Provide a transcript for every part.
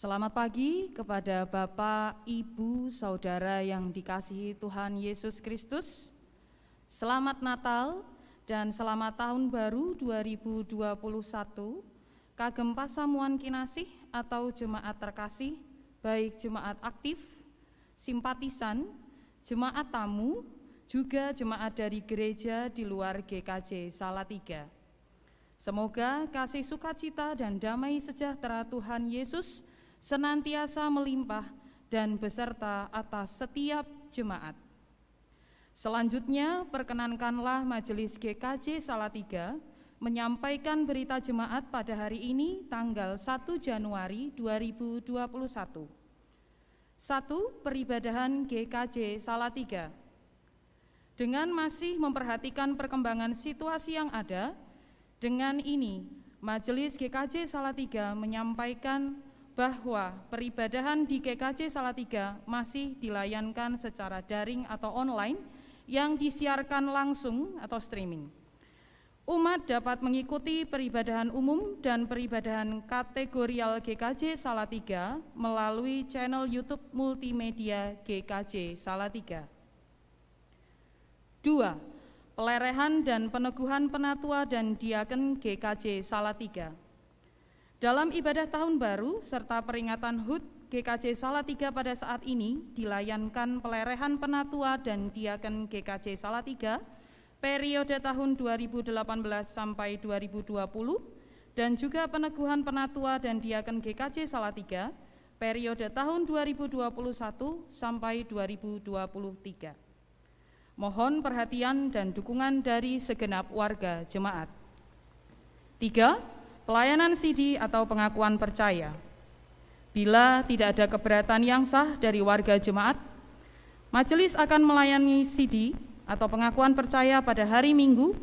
Selamat pagi kepada Bapak, Ibu, Saudara yang dikasihi Tuhan Yesus Kristus. Selamat Natal dan selamat Tahun Baru 2021. Kagem Pasamuan Kinasih atau Jemaat Terkasih, baik jemaat aktif, simpatisan, jemaat tamu, juga jemaat dari gereja di luar GKJ Salatiga. Semoga kasih sukacita dan damai sejahtera Tuhan Yesus senantiasa melimpah dan beserta atas setiap jemaat. Selanjutnya, perkenankanlah Majelis GKJ Salatiga menyampaikan berita jemaat pada hari ini tanggal 1 Januari 2021. Satu, peribadahan GKJ Salatiga. Dengan masih memperhatikan perkembangan situasi yang ada, dengan ini Majelis GKJ Salatiga menyampaikan bahwa peribadahan di GKJ Salatiga masih dilayankan secara daring atau online yang disiarkan langsung atau streaming. Umat dapat mengikuti peribadahan umum dan peribadahan kategorial GKJ Salatiga melalui channel YouTube multimedia GKJ Salatiga. Dua, pelerehan dan peneguhan penatua dan diaken GKJ Salatiga. Dalam ibadah tahun baru serta peringatan HUT GKJ Salatiga pada saat ini dilayankan pelerehan penatua dan diaken GKJ Salatiga periode tahun 2018 sampai 2020 dan juga peneguhan penatua dan diaken GKJ Salatiga periode tahun 2021 sampai 2023. Mohon perhatian dan dukungan dari segenap warga jemaat. Tiga, Pelayanan CD atau pengakuan percaya. Bila tidak ada keberatan yang sah dari warga jemaat, majelis akan melayani CD atau pengakuan percaya pada hari Minggu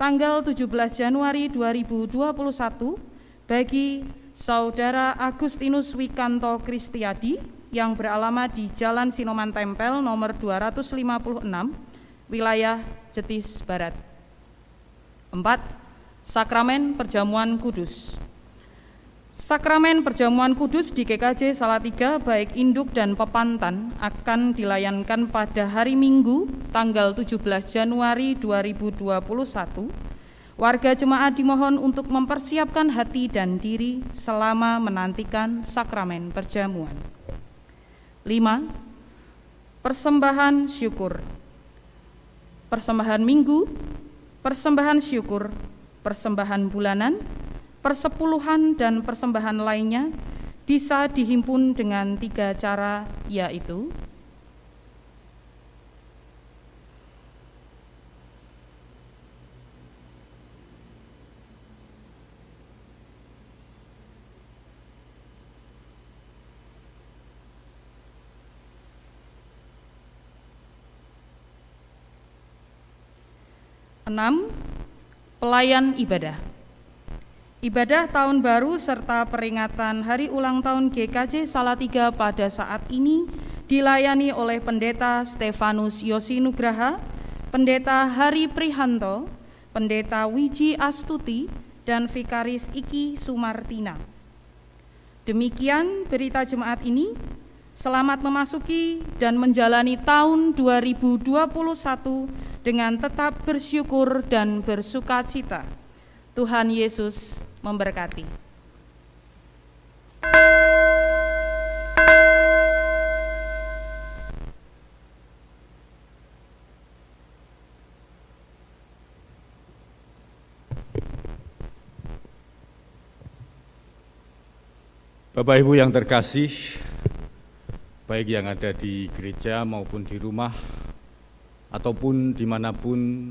tanggal 17 Januari 2021 bagi Saudara Agustinus Wikanto Kristiadi yang beralamat di Jalan Sinoman Tempel nomor 256, wilayah Jetis Barat. 4. Sakramen Perjamuan Kudus. Sakramen Perjamuan Kudus di GKJ Salatiga baik induk dan pepantan akan dilayankan pada hari Minggu tanggal 17 Januari 2021. Warga jemaat dimohon untuk mempersiapkan hati dan diri selama menantikan sakramen perjamuan. 5. Persembahan syukur. Persembahan Minggu, persembahan syukur persembahan bulanan, persepuluhan, dan persembahan lainnya bisa dihimpun dengan tiga cara, yaitu enam Pelayan ibadah. Ibadah tahun baru serta peringatan hari ulang tahun GKJ Salatiga pada saat ini dilayani oleh Pendeta Stefanus Yosinugraha, Pendeta Hari Prihanto, Pendeta Wiji Astuti, dan Vikaris Iki Sumartina. Demikian berita jemaat ini. Selamat memasuki dan menjalani tahun 2021 dengan tetap bersyukur dan bersuka cita. Tuhan Yesus memberkati. Bapak Ibu yang terkasih, baik yang ada di gereja maupun di rumah, ataupun di mana pun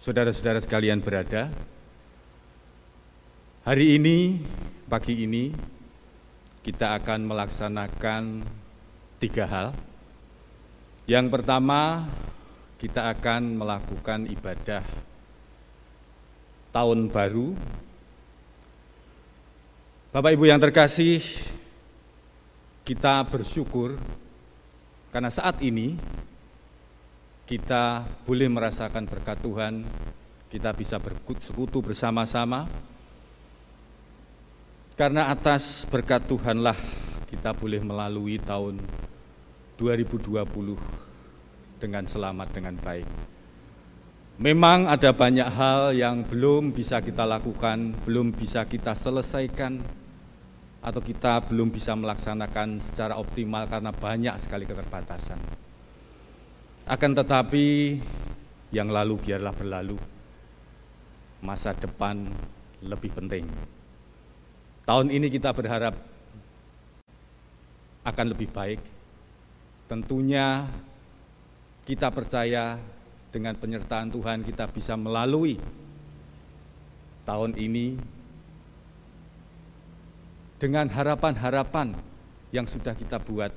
saudara-saudara sekalian berada. Hari ini, pagi ini, kita akan melaksanakan tiga hal. Yang pertama, kita akan melakukan ibadah tahun baru. Bapak Ibu yang terkasih, kita bersyukur karena saat ini kita boleh merasakan berkat Tuhan, kita bisa bersekutu bersama-sama. Karena atas berkat Tuhanlah kita boleh melalui tahun 2020 dengan selamat dengan baik. Memang ada banyak hal yang belum bisa kita lakukan, belum bisa kita selesaikan, atau kita belum bisa melaksanakan secara optimal karena banyak sekali keterbatasan. Akan tetapi, yang lalu biarlah berlalu, masa depan lebih penting. Tahun ini kita berharap akan lebih baik. Tentunya kita percaya dengan penyertaan Tuhan kita bisa melalui tahun ini dengan harapan-harapan yang sudah kita buat,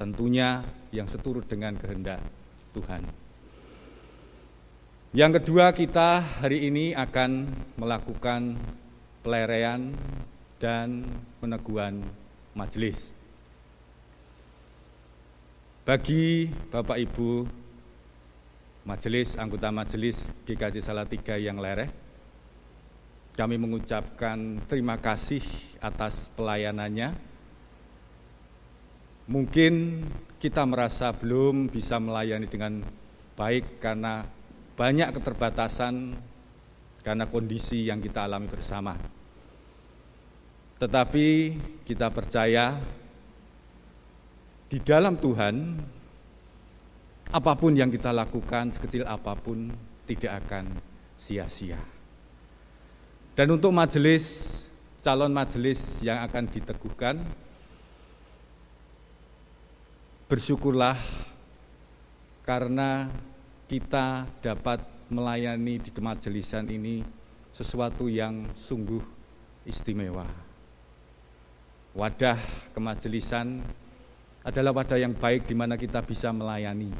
tentunya yang seturut dengan kehendak Tuhan. Yang kedua, kita hari ini akan melakukan peleraian dan peneguhan majelis. Bagi Bapak Ibu majelis, anggota majelis GKJ Salatiga yang lereh, kami mengucapkan terima kasih atas pelayanannya. Mungkin kita merasa belum bisa melayani dengan baik karena banyak keterbatasan karena kondisi yang kita alami bersama. Tetapi kita percaya di dalam Tuhan, apa pun yang kita lakukan, sekecil apa pun, tidak akan sia-sia. Dan untuk majelis, calon majelis yang akan diteguhkan, bersyukurlah karena kita dapat melayani di kemajelisan ini sesuatu yang sungguh istimewa. Wadah kemajelisan adalah wadah yang baik di mana kita bisa melayani.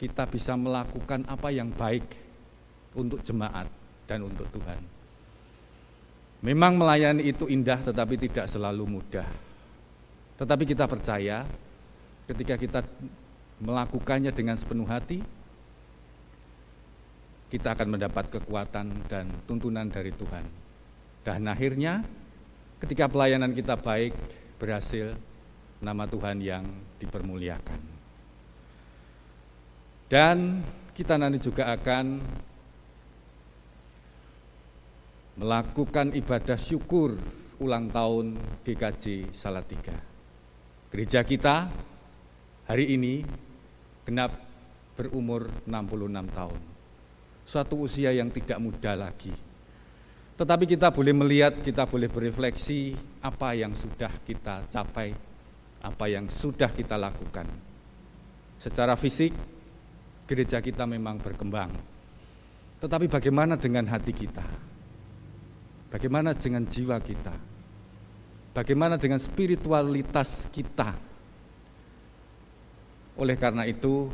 Kita bisa melakukan apa yang baik untuk jemaat dan untuk Tuhan. Memang melayani itu indah tetapi tidak selalu mudah. Tetapi kita percaya ketika kita melakukannya dengan sepenuh hati, kita akan mendapat kekuatan dan tuntunan dari Tuhan. Dan akhirnya ketika pelayanan kita baik, berhasil, nama Tuhan yang dipermuliakan. Dan kita nanti juga akan melakukan ibadah syukur ulang tahun GKJ Salatiga. Gereja kita hari ini genap berumur 66 tahun suatu usia yang tidak muda lagi. Tetapi kita boleh melihat, kita boleh berefleksi apa yang sudah kita capai, apa yang sudah kita lakukan. Secara fisik, gereja kita memang berkembang. Tetapi bagaimana dengan hati kita? Bagaimana dengan jiwa kita? Bagaimana dengan spiritualitas kita? Oleh karena itu,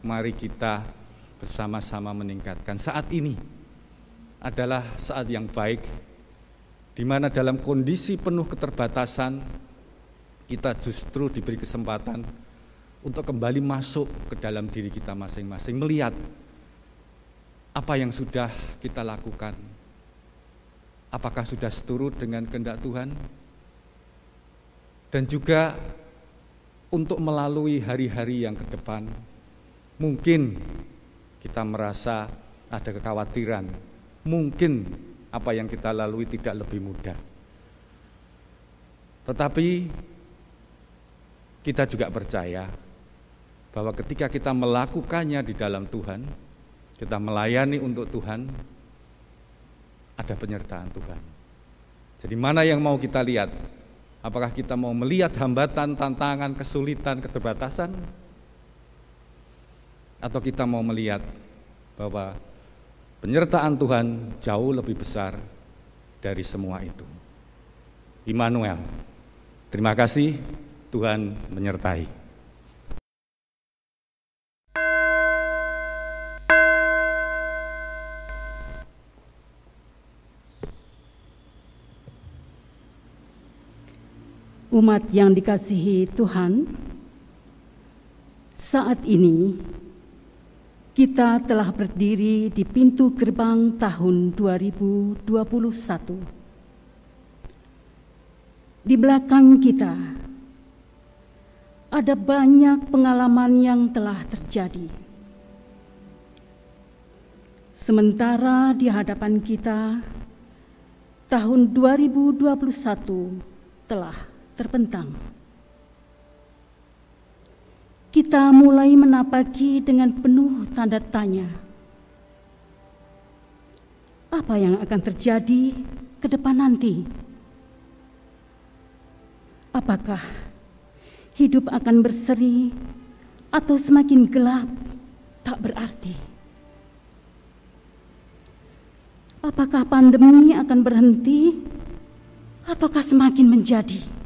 mari kita bersama-sama meningkatkan. Saat ini adalah saat yang baik, di mana dalam kondisi penuh keterbatasan, kita justru diberi kesempatan untuk kembali masuk ke dalam diri kita masing-masing, melihat apa yang sudah kita lakukan. Apakah sudah seturut dengan kehendak Tuhan? Dan juga untuk melalui hari-hari yang ke depan, mungkin kita merasa ada kekhawatiran, mungkin apa yang kita lalui tidak lebih mudah. Tetapi kita juga percaya bahwa ketika kita melakukannya di dalam Tuhan, kita melayani untuk Tuhan, ada penyertaan Tuhan. Jadi mana yang mau kita lihat? Apakah kita mau melihat hambatan, tantangan, kesulitan, keterbatasan, atau kita mau melihat bahwa penyertaan Tuhan jauh lebih besar dari semua itu. Immanuel, terima kasih Tuhan menyertai. Umat yang dikasihi Tuhan, saat ini kita telah berdiri di pintu gerbang tahun 2021. di belakang kita ada banyak pengalaman yang telah terjadi. Sementara di hadapan kita, tahun 2021 telah terbentang. Kita mulai menapaki dengan penuh tanda tanya. Apa yang akan terjadi ke depan nanti? Apakah hidup akan berseri atau semakin gelap tak berarti? Apakah pandemi akan berhenti ataukah semakin menjadi?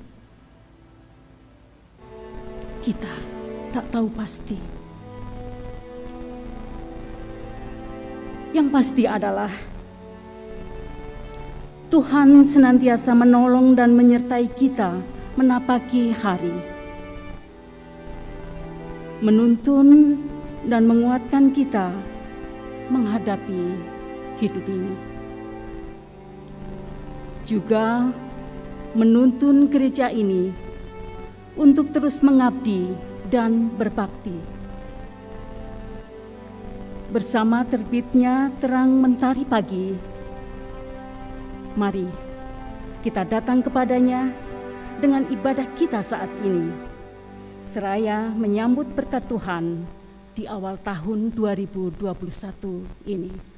Kita tak tahu pasti. Yang pasti adalah Tuhan senantiasa menolong dan menyertai kita menapaki hari. Menuntun dan menguatkan kita menghadapi hidup ini. Juga menuntun gereja ini untuk terus mengabdi dan berbakti. Bersama terbitnya terang mentari pagi, mari kita datang kepadanya dengan ibadah kita saat ini, seraya menyambut berkat Tuhan di awal tahun 2021 ini.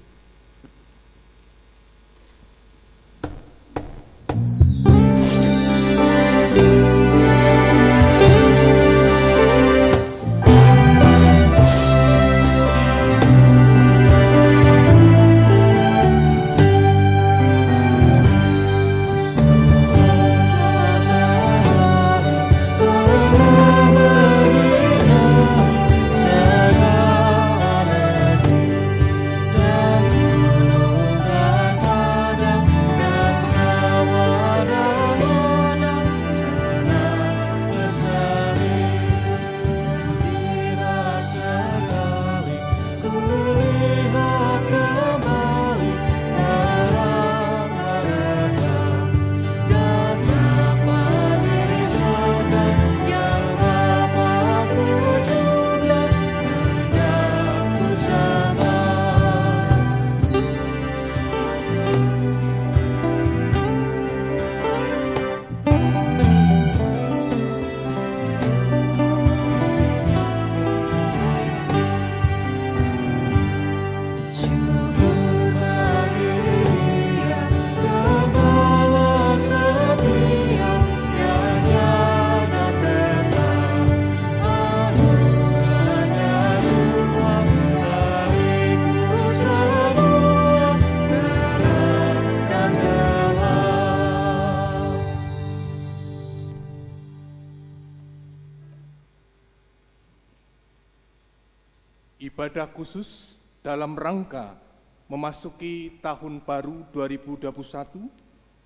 Khusus dalam rangka memasuki tahun baru 2021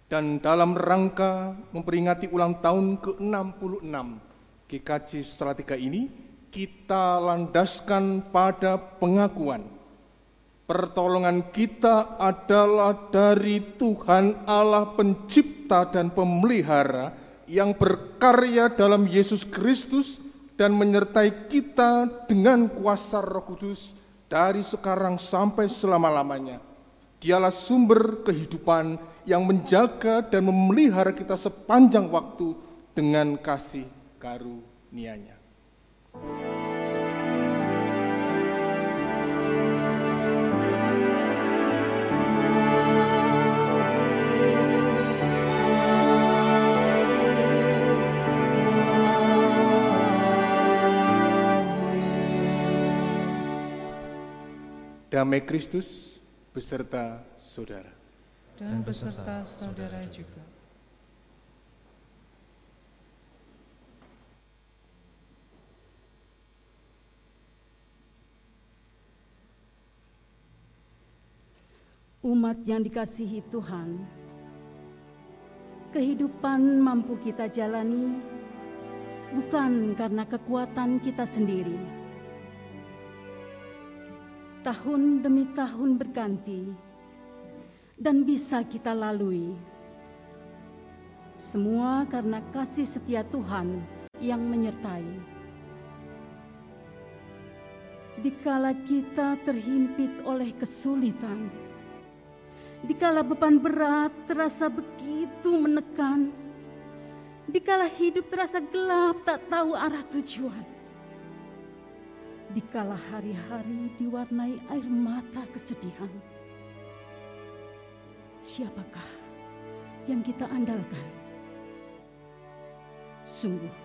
dan dalam rangka memperingati ulang tahun ke-66 GKJ Salatiga ini kita landaskan pada pengakuan pertolongan kita adalah dari Tuhan Allah pencipta dan pemelihara yang berkarya dalam Yesus Kristus dan menyertai kita dengan kuasa Roh Kudus dari sekarang sampai selama-lamanya. Dialah sumber kehidupan yang menjaga dan memelihara kita sepanjang waktu dengan kasih karunia-Nya. Damai Kristus beserta saudara. Dan beserta saudara juga. Umat yang dikasihi Tuhan, kehidupan mampu kita jalani bukan karena kekuatan kita sendiri tahun demi tahun berganti dan bisa kita lalui. Semua karena kasih setia Tuhan yang menyertai. Dikala kita terhimpit oleh kesulitan, dikala beban berat terasa begitu menekan, dikala hidup terasa gelap tak tahu arah tujuan, dikala hari-hari diwarnai air mata kesedihan, siapakah yang kita andalkan? Sungguh,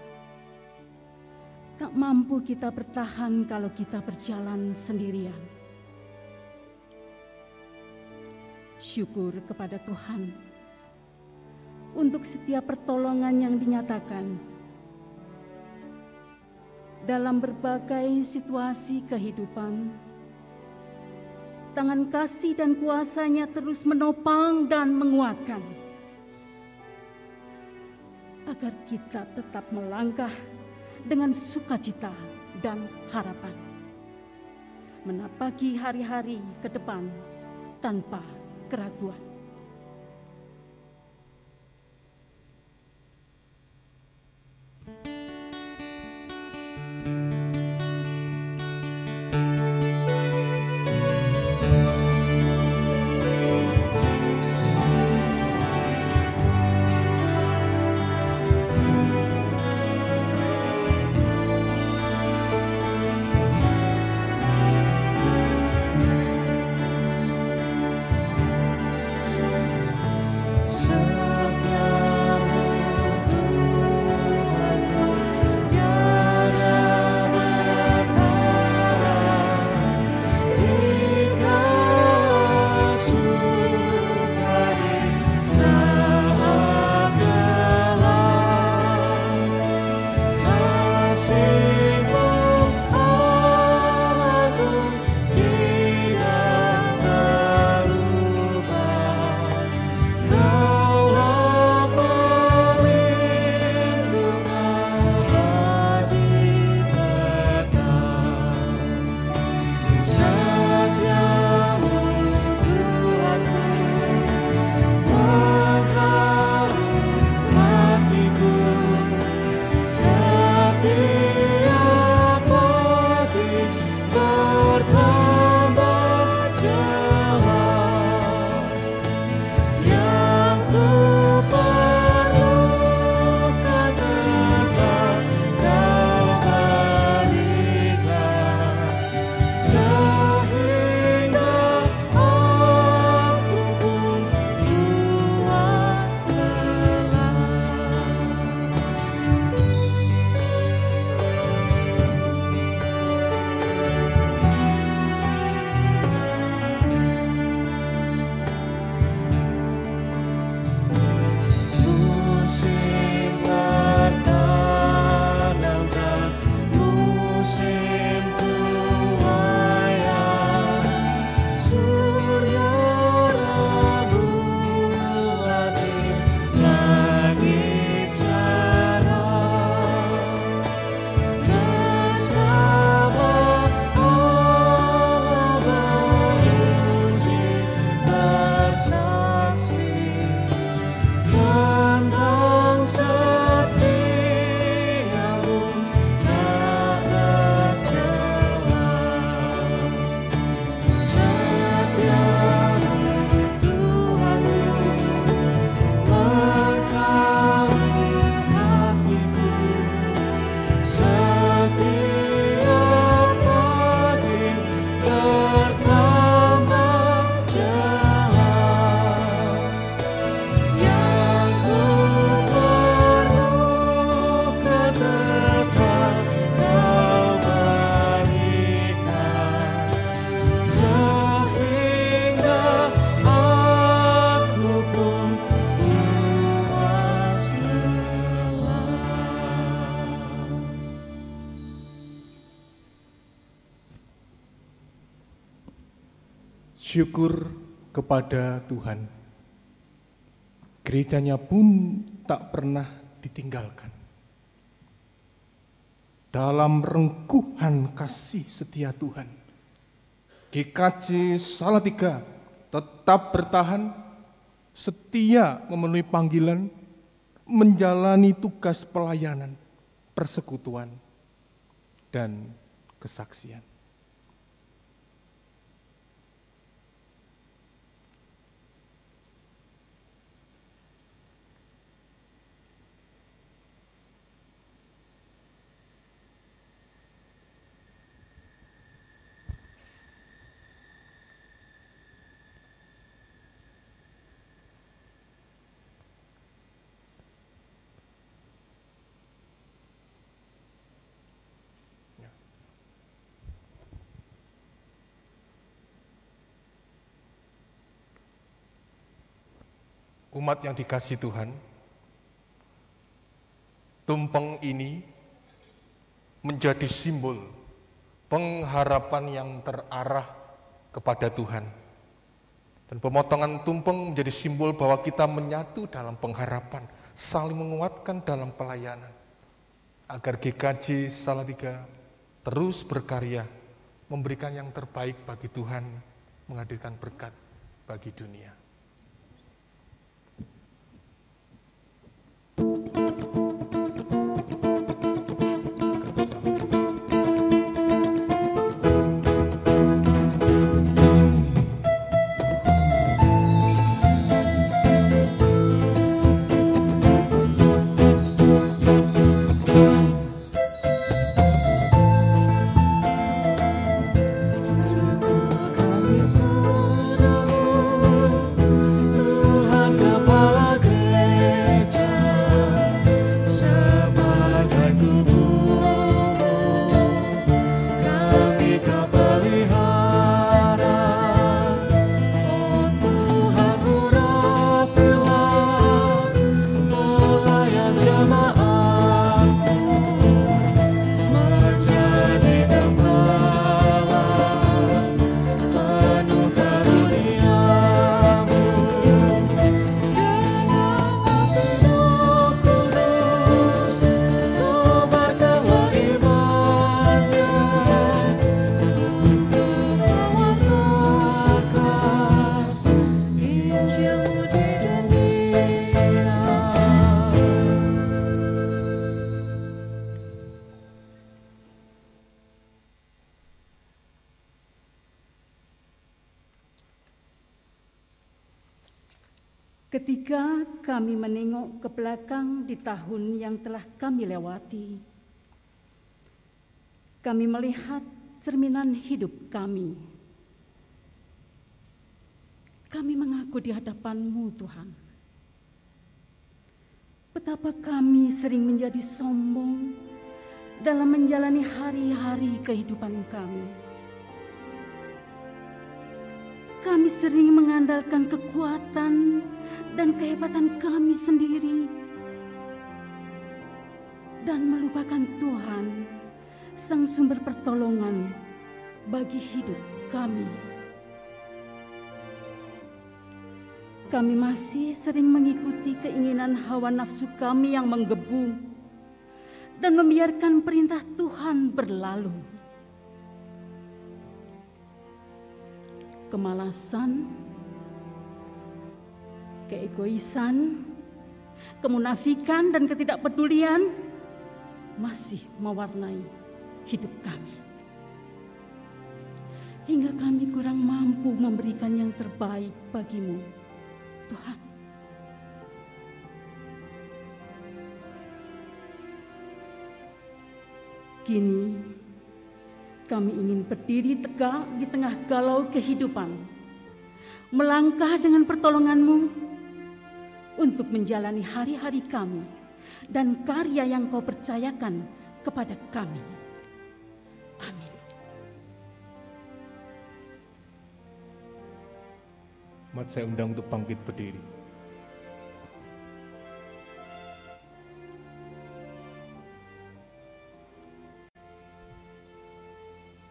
tak mampu kita bertahan kalau kita berjalan sendirian. Syukur kepada Tuhan untuk setiap pertolongan yang dinyatakan dalam berbagai situasi kehidupan. Tangan kasih dan kuasanya terus menopang dan menguatkan agar kita tetap melangkah dengan sukacita dan harapan. Menapaki hari-hari ke depan tanpa keraguan. you see. Syukur kepada Tuhan. Gerejanya pun tak pernah ditinggalkan. Dalam rengkuhan kasih setia Tuhan, GKJ Salatiga tetap bertahan, setia memenuhi panggilan, menjalani tugas pelayanan, persekutuan, dan kesaksian. Umat yang dikasih Tuhan, tumpeng ini menjadi simbol pengharapan yang terarah kepada Tuhan. Dan pemotongan tumpeng menjadi simbol bahwa kita menyatu dalam pengharapan, saling menguatkan dalam pelayanan. Agar GKJ Salatiga terus berkarya, memberikan yang terbaik bagi Tuhan, menghadirkan berkat bagi dunia. Ketika belakang di tahun yang telah kami lewati, kami melihat cerminan hidup kami. Kami mengaku di hadapan-Mu, Tuhan. Betapa kami sering menjadi sombong dalam menjalani hari-hari kehidupan kami kami sering mengandalkan kekuatan dan kehebatan kami sendiri dan melupakan Tuhan, Sang Sumber pertolongan bagi hidup kami. Kami masih sering mengikuti keinginan hawa nafsu kami yang menggebu dan membiarkan perintah Tuhan berlalu. kemalasan, keegoisan, kemunafikan, dan ketidakpedulian masih mewarnai hidup kami. Hingga kami kurang mampu memberikan yang terbaik bagimu, Tuhan. Kini kami ingin berdiri tegak di tengah galau kehidupan, melangkah dengan pertolonganmu untuk menjalani hari-hari kami dan karya yang kau percayakan kepada kami. Amin. Mat saya undang untuk bangkit berdiri.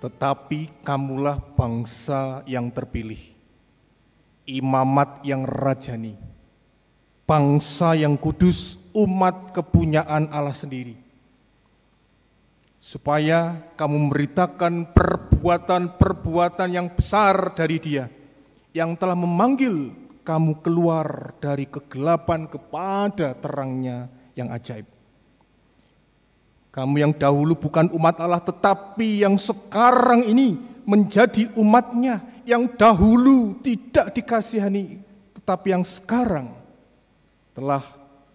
tetapi kamulah bangsa yang terpilih, imamat yang rajani, bangsa yang kudus, umat kepunyaan Allah sendiri. Supaya kamu memberitakan perbuatan-perbuatan yang besar dari dia, yang telah memanggil kamu keluar dari kegelapan kepada terangnya yang ajaib. Kamu yang dahulu bukan umat Allah tetapi yang sekarang ini menjadi umatnya yang dahulu tidak dikasihani tetapi yang sekarang telah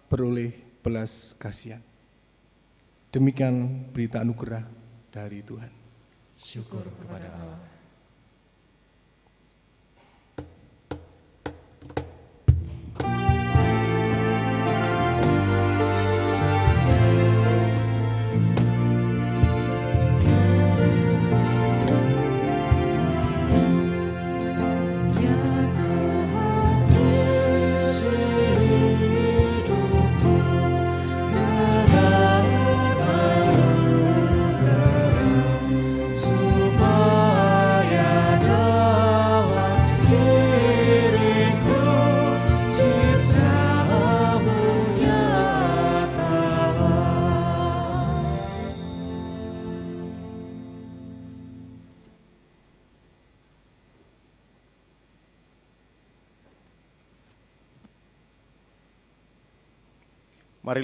beroleh belas kasihan. Demikian berita anugerah dari Tuhan. Syukur kepada Allah.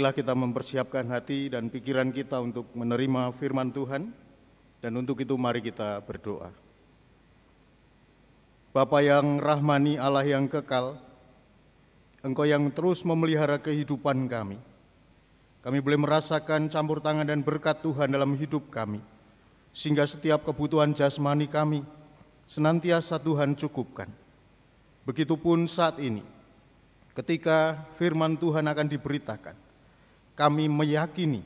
Marilah kita mempersiapkan hati dan pikiran kita untuk menerima firman Tuhan, dan untuk itu mari kita berdoa. Bapa yang rahmani Allah yang kekal, Engkau yang terus memelihara kehidupan kami. Kami boleh merasakan campur tangan dan berkat Tuhan dalam hidup kami, sehingga setiap kebutuhan jasmani kami senantiasa Tuhan cukupkan. Begitupun saat ini, ketika firman Tuhan akan diberitakan, kami meyakini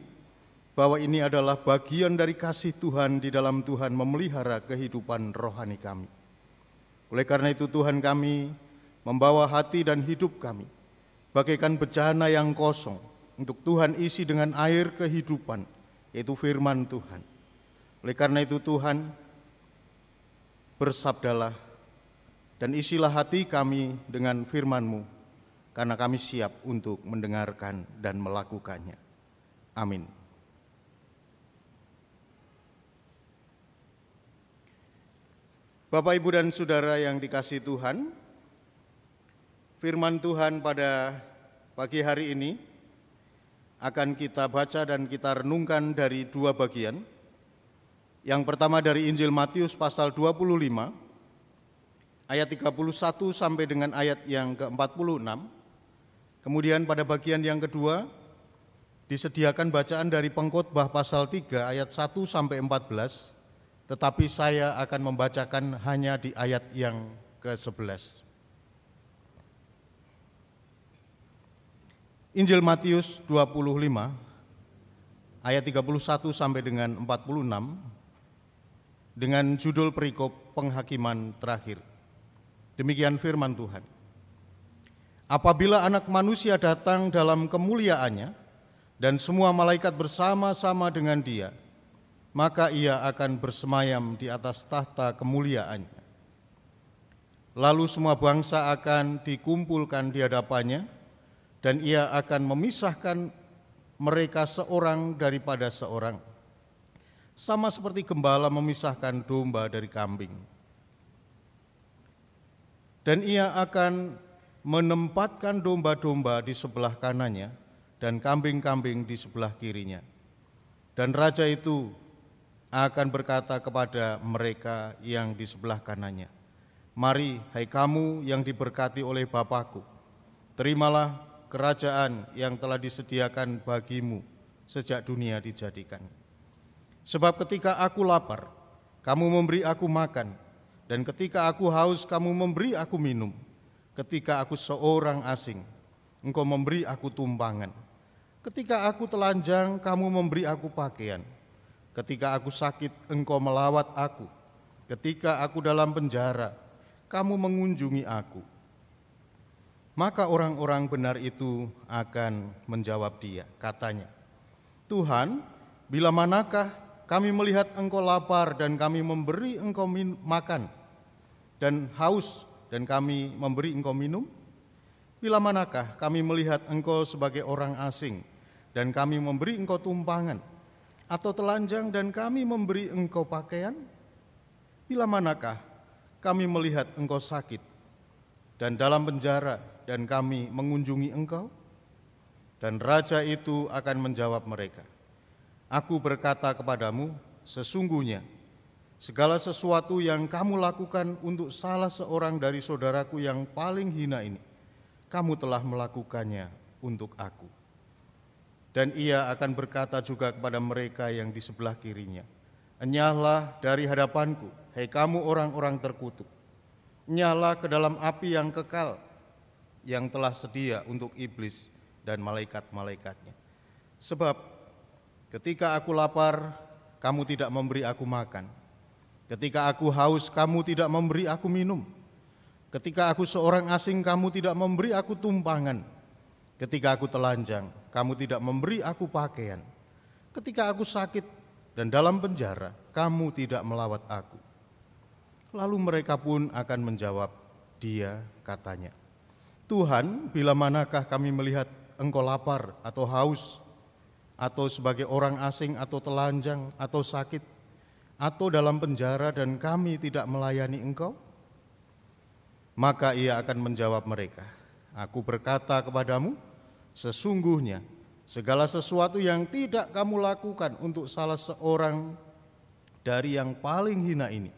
bahwa ini adalah bagian dari kasih Tuhan di dalam Tuhan memelihara kehidupan rohani kami. Oleh karena itu Tuhan kami membawa hati dan hidup kami bagaikan bejana yang kosong untuk Tuhan isi dengan air kehidupan yaitu firman Tuhan. Oleh karena itu Tuhan bersabdalah dan isilah hati kami dengan firman-Mu karena kami siap untuk mendengarkan dan melakukannya. Amin. Bapak, Ibu, dan Saudara yang dikasih Tuhan, firman Tuhan pada pagi hari ini akan kita baca dan kita renungkan dari dua bagian. Yang pertama dari Injil Matius pasal 25, ayat 31 sampai dengan ayat yang ke-46, Kemudian pada bagian yang kedua disediakan bacaan dari pengkhotbah pasal 3 ayat 1 sampai 14, tetapi saya akan membacakan hanya di ayat yang ke-11. Injil Matius 25 ayat 31 sampai dengan 46 dengan judul perikop penghakiman terakhir. Demikian firman Tuhan. Apabila anak manusia datang dalam kemuliaannya dan semua malaikat bersama-sama dengan dia, maka ia akan bersemayam di atas tahta kemuliaannya. Lalu semua bangsa akan dikumpulkan di hadapannya dan ia akan memisahkan mereka seorang daripada seorang. Sama seperti gembala memisahkan domba dari kambing. Dan ia akan menempatkan domba-domba di sebelah kanannya dan kambing-kambing di sebelah kirinya. Dan raja itu akan berkata kepada mereka yang di sebelah kanannya, Mari, hai kamu yang diberkati oleh Bapakku, terimalah kerajaan yang telah disediakan bagimu sejak dunia dijadikan. Sebab ketika aku lapar, kamu memberi aku makan, dan ketika aku haus, kamu memberi aku minum ketika aku seorang asing, engkau memberi aku tumpangan. Ketika aku telanjang, kamu memberi aku pakaian. Ketika aku sakit, engkau melawat aku. Ketika aku dalam penjara, kamu mengunjungi aku. Maka orang-orang benar itu akan menjawab dia, katanya, Tuhan, bila manakah kami melihat engkau lapar dan kami memberi engkau makan, dan haus dan kami memberi engkau minum? Bila manakah kami melihat engkau sebagai orang asing dan kami memberi engkau tumpangan? Atau telanjang dan kami memberi engkau pakaian? Bila manakah kami melihat engkau sakit dan dalam penjara dan kami mengunjungi engkau? Dan raja itu akan menjawab mereka, Aku berkata kepadamu, sesungguhnya segala sesuatu yang kamu lakukan untuk salah seorang dari saudaraku yang paling hina ini, kamu telah melakukannya untuk aku. Dan ia akan berkata juga kepada mereka yang di sebelah kirinya, Enyahlah dari hadapanku, hei kamu orang-orang terkutuk. Nyala ke dalam api yang kekal, yang telah sedia untuk iblis dan malaikat-malaikatnya. Sebab ketika aku lapar, kamu tidak memberi aku makan. Ketika aku haus, kamu tidak memberi aku minum. Ketika aku seorang asing, kamu tidak memberi aku tumpangan. Ketika aku telanjang, kamu tidak memberi aku pakaian. Ketika aku sakit dan dalam penjara, kamu tidak melawat aku. Lalu mereka pun akan menjawab, dia katanya, Tuhan, bila manakah kami melihat engkau lapar atau haus, atau sebagai orang asing atau telanjang atau sakit, atau dalam penjara dan kami tidak melayani engkau? Maka ia akan menjawab mereka, Aku berkata kepadamu, sesungguhnya segala sesuatu yang tidak kamu lakukan untuk salah seorang dari yang paling hina ini,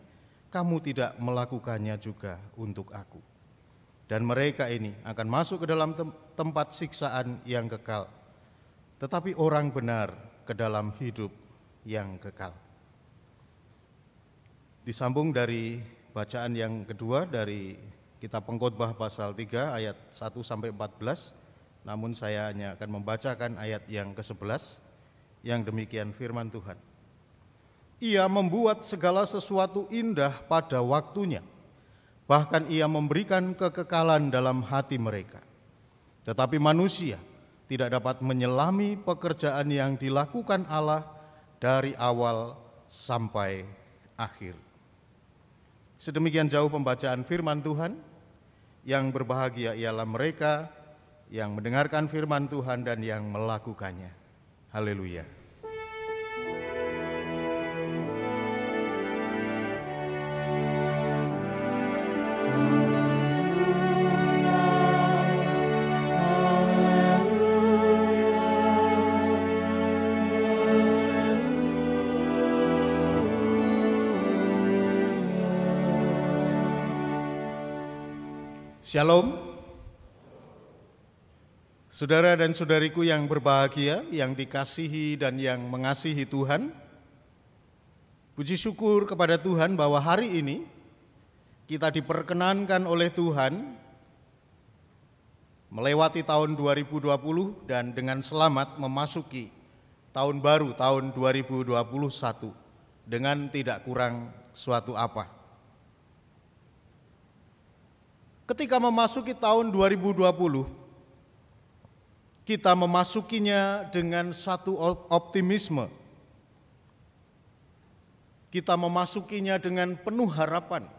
kamu tidak melakukannya juga untuk aku dan mereka ini akan masuk ke dalam tempat siksaan yang kekal, tetapi orang benar ke dalam hidup yang kekal. Disambung dari bacaan yang kedua dari kitab Pengkhotbah pasal 3 ayat 1 sampai 14, namun saya hanya akan membacakan ayat yang ke-11 yang demikian firman Tuhan. Ia membuat segala sesuatu indah pada waktunya bahkan ia memberikan kekekalan dalam hati mereka. Tetapi manusia tidak dapat menyelami pekerjaan yang dilakukan Allah dari awal sampai akhir. Sedemikian jauh pembacaan firman Tuhan, yang berbahagia ialah mereka yang mendengarkan firman Tuhan dan yang melakukannya. Haleluya. Shalom. Saudara dan saudariku yang berbahagia, yang dikasihi dan yang mengasihi Tuhan, puji syukur kepada Tuhan bahwa hari ini kita diperkenankan oleh Tuhan melewati tahun 2020 dan dengan selamat memasuki tahun baru tahun 2021 dengan tidak kurang suatu apa. Ketika memasuki tahun 2020, kita memasukinya dengan satu optimisme. Kita memasukinya dengan penuh harapan.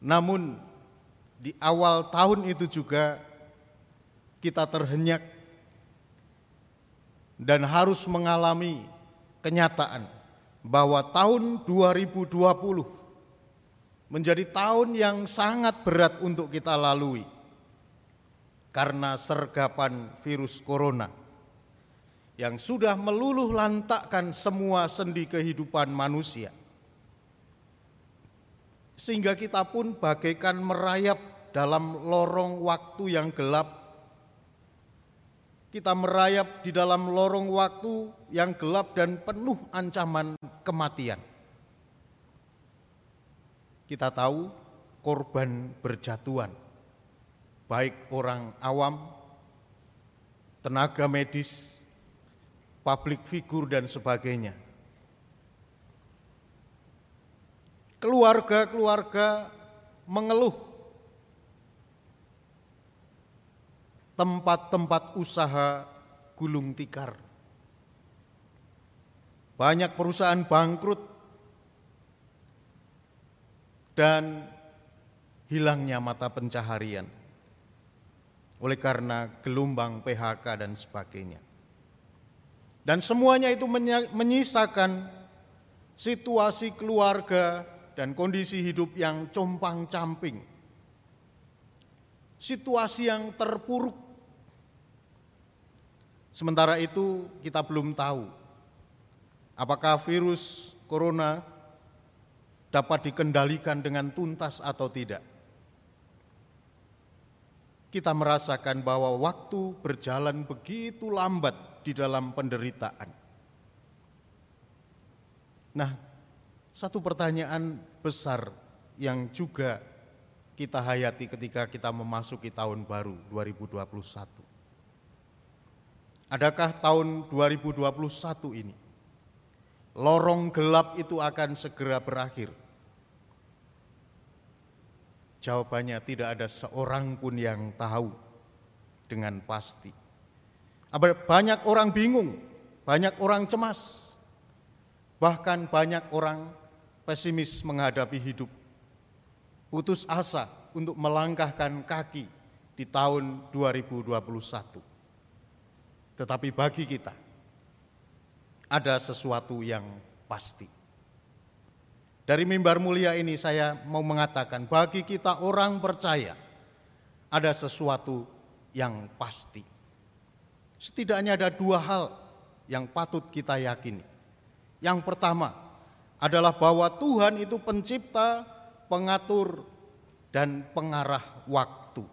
Namun di awal tahun itu juga kita terhenyak dan harus mengalami kenyataan bahwa tahun 2020 menjadi tahun yang sangat berat untuk kita lalui karena sergapan virus corona yang sudah meluluh lantakkan semua sendi kehidupan manusia. Sehingga kita pun bagaikan merayap dalam lorong waktu yang gelap. Kita merayap di dalam lorong waktu yang gelap dan penuh ancaman kematian. Kita tahu korban berjatuhan, baik orang awam, tenaga medis, publik figur, dan sebagainya. Keluarga-keluarga mengeluh tempat-tempat usaha gulung tikar. Banyak perusahaan bangkrut dan hilangnya mata pencaharian oleh karena gelombang PHK dan sebagainya. Dan semuanya itu menyisakan situasi keluarga dan kondisi hidup yang compang-camping. Situasi yang terpuruk. Sementara itu kita belum tahu apakah virus corona dapat dikendalikan dengan tuntas atau tidak. Kita merasakan bahwa waktu berjalan begitu lambat di dalam penderitaan. Nah, satu pertanyaan besar yang juga kita hayati ketika kita memasuki tahun baru 2021. Adakah tahun 2021 ini lorong gelap itu akan segera berakhir? Jawabannya tidak ada seorang pun yang tahu dengan pasti. Banyak orang bingung, banyak orang cemas, bahkan banyak orang pesimis menghadapi hidup, putus asa untuk melangkahkan kaki di tahun 2021. Tetapi bagi kita, ada sesuatu yang pasti. Dari mimbar mulia ini saya mau mengatakan, bagi kita orang percaya, ada sesuatu yang pasti. Setidaknya ada dua hal yang patut kita yakini. Yang pertama, adalah bahwa Tuhan itu pencipta, pengatur, dan pengarah waktu.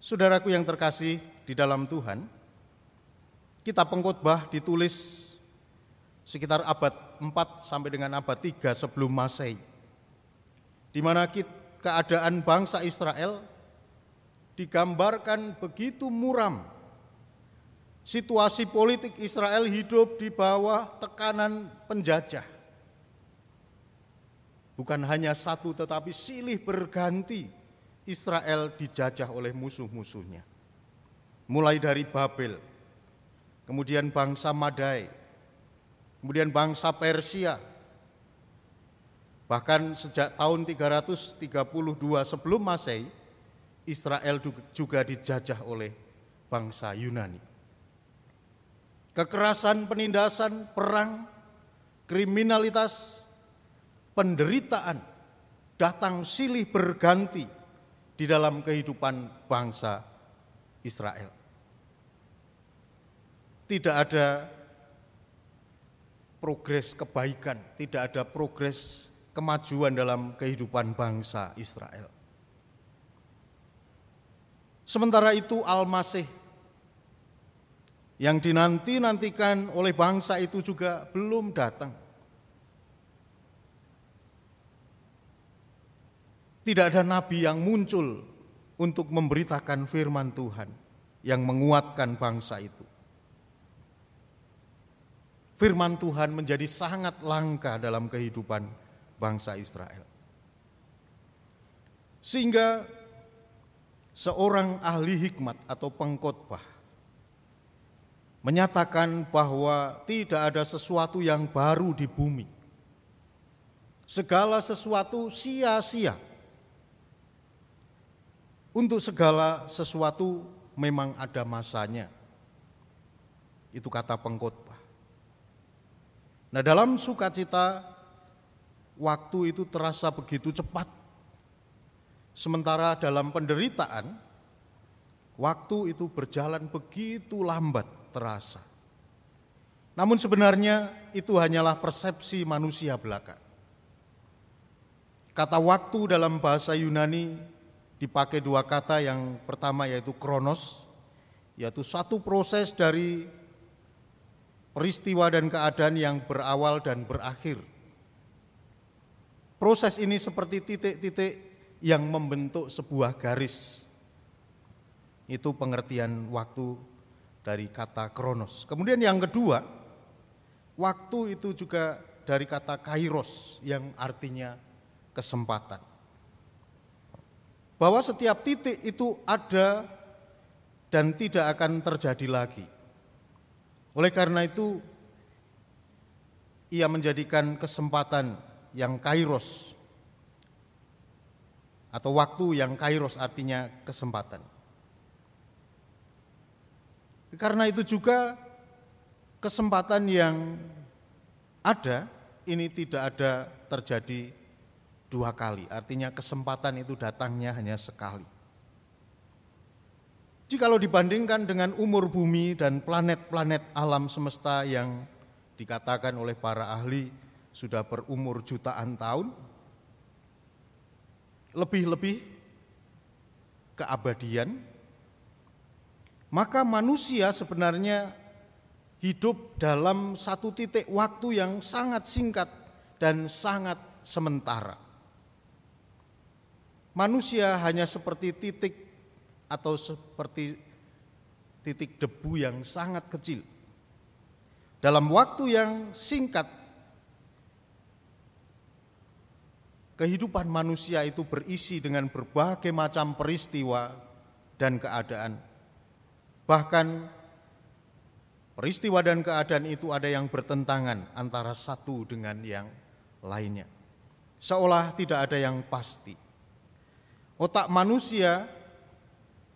Saudaraku yang terkasih di dalam Tuhan, kita pengkhotbah ditulis sekitar abad 4 sampai dengan abad 3 sebelum Masehi. Di mana keadaan bangsa Israel digambarkan begitu muram Situasi politik Israel hidup di bawah tekanan penjajah. Bukan hanya satu tetapi silih berganti Israel dijajah oleh musuh-musuhnya. Mulai dari Babel, kemudian bangsa Madai, kemudian bangsa Persia. Bahkan sejak tahun 332 sebelum Masehi, Israel juga dijajah oleh bangsa Yunani kekerasan, penindasan, perang, kriminalitas, penderitaan datang silih berganti di dalam kehidupan bangsa Israel. Tidak ada progres kebaikan, tidak ada progres kemajuan dalam kehidupan bangsa Israel. Sementara itu Al-Masih yang dinanti-nantikan oleh bangsa itu juga belum datang. Tidak ada nabi yang muncul untuk memberitakan firman Tuhan yang menguatkan bangsa itu. Firman Tuhan menjadi sangat langka dalam kehidupan bangsa Israel. Sehingga seorang ahli hikmat atau pengkhotbah menyatakan bahwa tidak ada sesuatu yang baru di bumi. Segala sesuatu sia-sia. Untuk segala sesuatu memang ada masanya. Itu kata pengkhotbah. Nah, dalam sukacita waktu itu terasa begitu cepat. Sementara dalam penderitaan waktu itu berjalan begitu lambat terasa. Namun sebenarnya itu hanyalah persepsi manusia belaka. Kata waktu dalam bahasa Yunani dipakai dua kata yang pertama yaitu kronos, yaitu satu proses dari peristiwa dan keadaan yang berawal dan berakhir. Proses ini seperti titik-titik yang membentuk sebuah garis. Itu pengertian waktu dari kata kronos. Kemudian yang kedua, waktu itu juga dari kata kairos yang artinya kesempatan. Bahwa setiap titik itu ada dan tidak akan terjadi lagi. Oleh karena itu, ia menjadikan kesempatan yang kairos atau waktu yang kairos artinya kesempatan. Karena itu juga kesempatan yang ada ini tidak ada terjadi dua kali, artinya kesempatan itu datangnya hanya sekali. Jikalau dibandingkan dengan umur bumi dan planet-planet alam semesta yang dikatakan oleh para ahli sudah berumur jutaan tahun, lebih-lebih keabadian, maka manusia sebenarnya hidup dalam satu titik waktu yang sangat singkat dan sangat sementara. Manusia hanya seperti titik atau seperti titik debu yang sangat kecil. Dalam waktu yang singkat, kehidupan manusia itu berisi dengan berbagai macam peristiwa dan keadaan. Bahkan peristiwa dan keadaan itu ada yang bertentangan antara satu dengan yang lainnya. Seolah tidak ada yang pasti. Otak manusia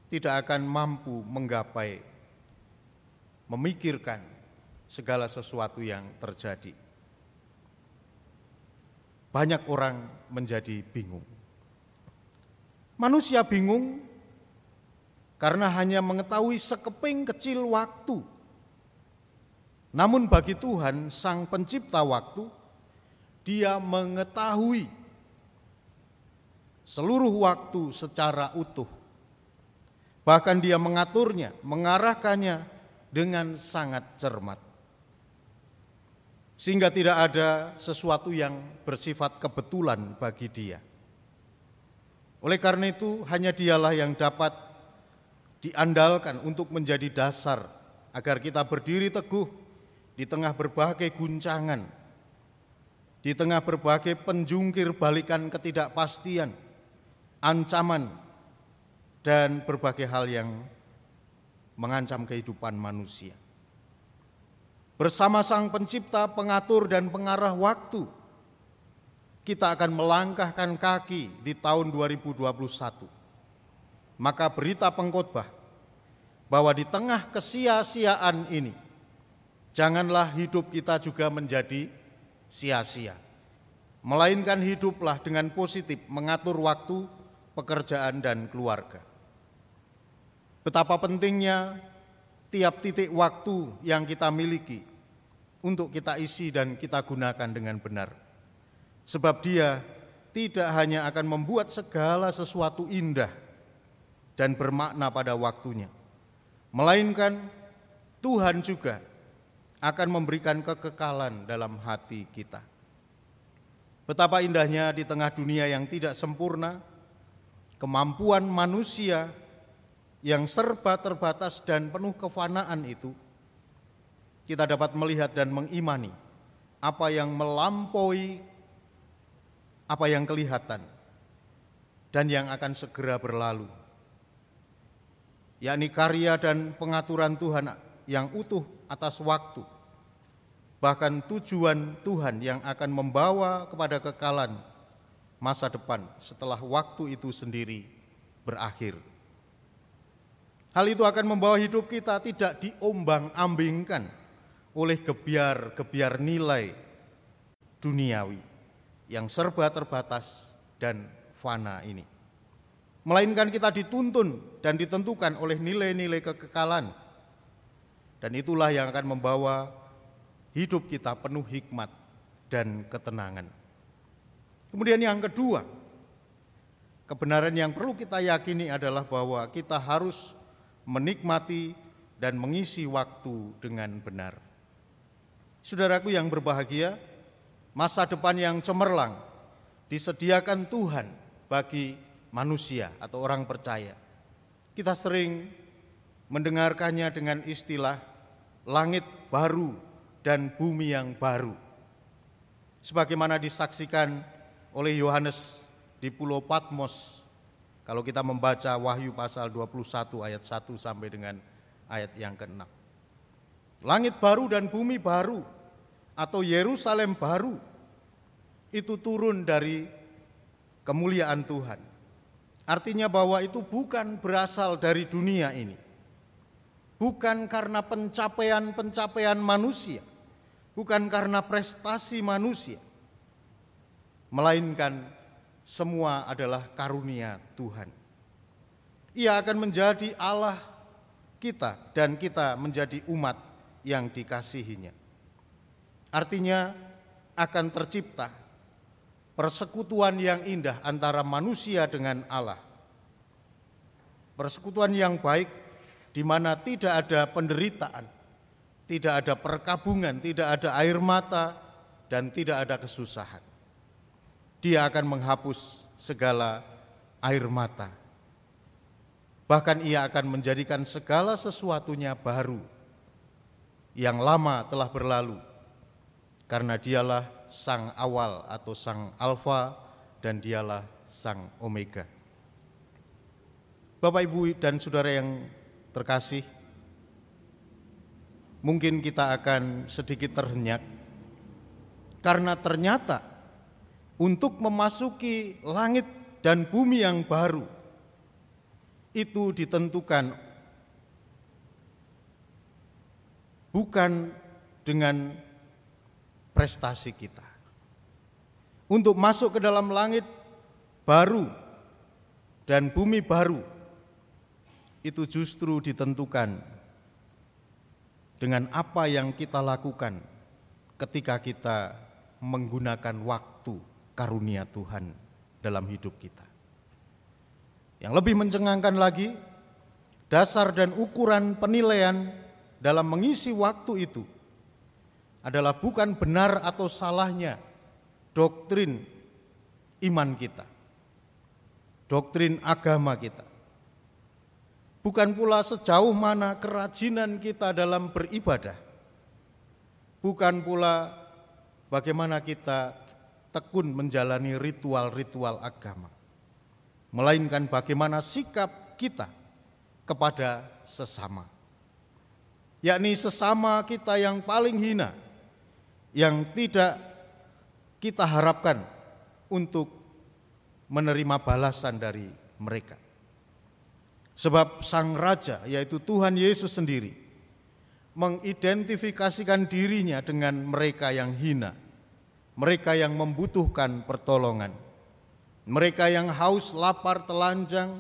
tidak akan mampu menggapai, memikirkan segala sesuatu yang terjadi. Banyak orang menjadi bingung. Manusia bingung karena hanya mengetahui sekeping kecil waktu. Namun bagi Tuhan, Sang Pencipta waktu, Dia mengetahui seluruh waktu secara utuh Bahkan dia mengaturnya, mengarahkannya dengan sangat cermat. Sehingga tidak ada sesuatu yang bersifat kebetulan bagi dia. Oleh karena itu, hanya dialah yang dapat diandalkan untuk menjadi dasar agar kita berdiri teguh di tengah berbagai guncangan, di tengah berbagai penjungkir balikan ketidakpastian, ancaman, dan berbagai hal yang mengancam kehidupan manusia. Bersama Sang Pencipta, Pengatur, dan Pengarah waktu, kita akan melangkahkan kaki di tahun 2021. Maka berita pengkhotbah bahwa di tengah kesia-siaan ini, janganlah hidup kita juga menjadi sia-sia. Melainkan hiduplah dengan positif mengatur waktu, pekerjaan, dan keluarga. Betapa pentingnya tiap titik waktu yang kita miliki untuk kita isi dan kita gunakan dengan benar. Sebab dia tidak hanya akan membuat segala sesuatu indah dan bermakna pada waktunya, melainkan Tuhan juga akan memberikan kekekalan dalam hati kita. Betapa indahnya di tengah dunia yang tidak sempurna, kemampuan manusia yang serba terbatas dan penuh kefanaan itu, kita dapat melihat dan mengimani apa yang melampaui apa yang kelihatan dan yang akan segera berlalu, yakni karya dan pengaturan Tuhan yang utuh atas waktu, bahkan tujuan Tuhan yang akan membawa kepada kekalan masa depan setelah waktu itu sendiri berakhir. Hal itu akan membawa hidup kita tidak diombang-ambingkan oleh gebiar-gebiar nilai duniawi yang serba terbatas dan fana ini. Melainkan kita dituntun dan ditentukan oleh nilai-nilai kekekalan. Dan itulah yang akan membawa hidup kita penuh hikmat dan ketenangan. Kemudian yang kedua, kebenaran yang perlu kita yakini adalah bahwa kita harus menikmati dan mengisi waktu dengan benar. Saudaraku yang berbahagia, masa depan yang cemerlang disediakan Tuhan bagi manusia atau orang percaya. Kita sering mendengarkannya dengan istilah langit baru dan bumi yang baru. Sebagaimana disaksikan oleh Yohanes di Pulau Patmos kalau kita membaca Wahyu pasal 21 ayat 1 sampai dengan ayat yang ke-6. Langit baru dan bumi baru atau Yerusalem baru itu turun dari kemuliaan Tuhan. Artinya bahwa itu bukan berasal dari dunia ini. Bukan karena pencapaian-pencapaian manusia, bukan karena prestasi manusia, melainkan semua adalah karunia Tuhan. Ia akan menjadi Allah kita dan kita menjadi umat yang dikasihinya. Artinya akan tercipta persekutuan yang indah antara manusia dengan Allah. Persekutuan yang baik di mana tidak ada penderitaan, tidak ada perkabungan, tidak ada air mata, dan tidak ada kesusahan. Dia akan menghapus segala air mata Bahkan ia akan menjadikan segala sesuatunya baru. Yang lama telah berlalu. Karena dialah sang awal atau sang alfa dan dialah sang omega. Bapak Ibu dan Saudara yang terkasih, mungkin kita akan sedikit terhenyak karena ternyata untuk memasuki langit dan bumi yang baru itu ditentukan bukan dengan prestasi kita. Untuk masuk ke dalam langit baru dan bumi baru itu justru ditentukan dengan apa yang kita lakukan ketika kita menggunakan waktu karunia Tuhan dalam hidup kita. Yang lebih mencengangkan lagi, dasar dan ukuran penilaian dalam mengisi waktu itu adalah bukan benar atau salahnya doktrin iman kita, doktrin agama kita. Bukan pula sejauh mana kerajinan kita dalam beribadah, bukan pula bagaimana kita tekun menjalani ritual-ritual agama melainkan bagaimana sikap kita kepada sesama. Yakni sesama kita yang paling hina, yang tidak kita harapkan untuk menerima balasan dari mereka. Sebab Sang Raja, yaitu Tuhan Yesus sendiri, mengidentifikasikan dirinya dengan mereka yang hina, mereka yang membutuhkan pertolongan mereka yang haus, lapar, telanjang,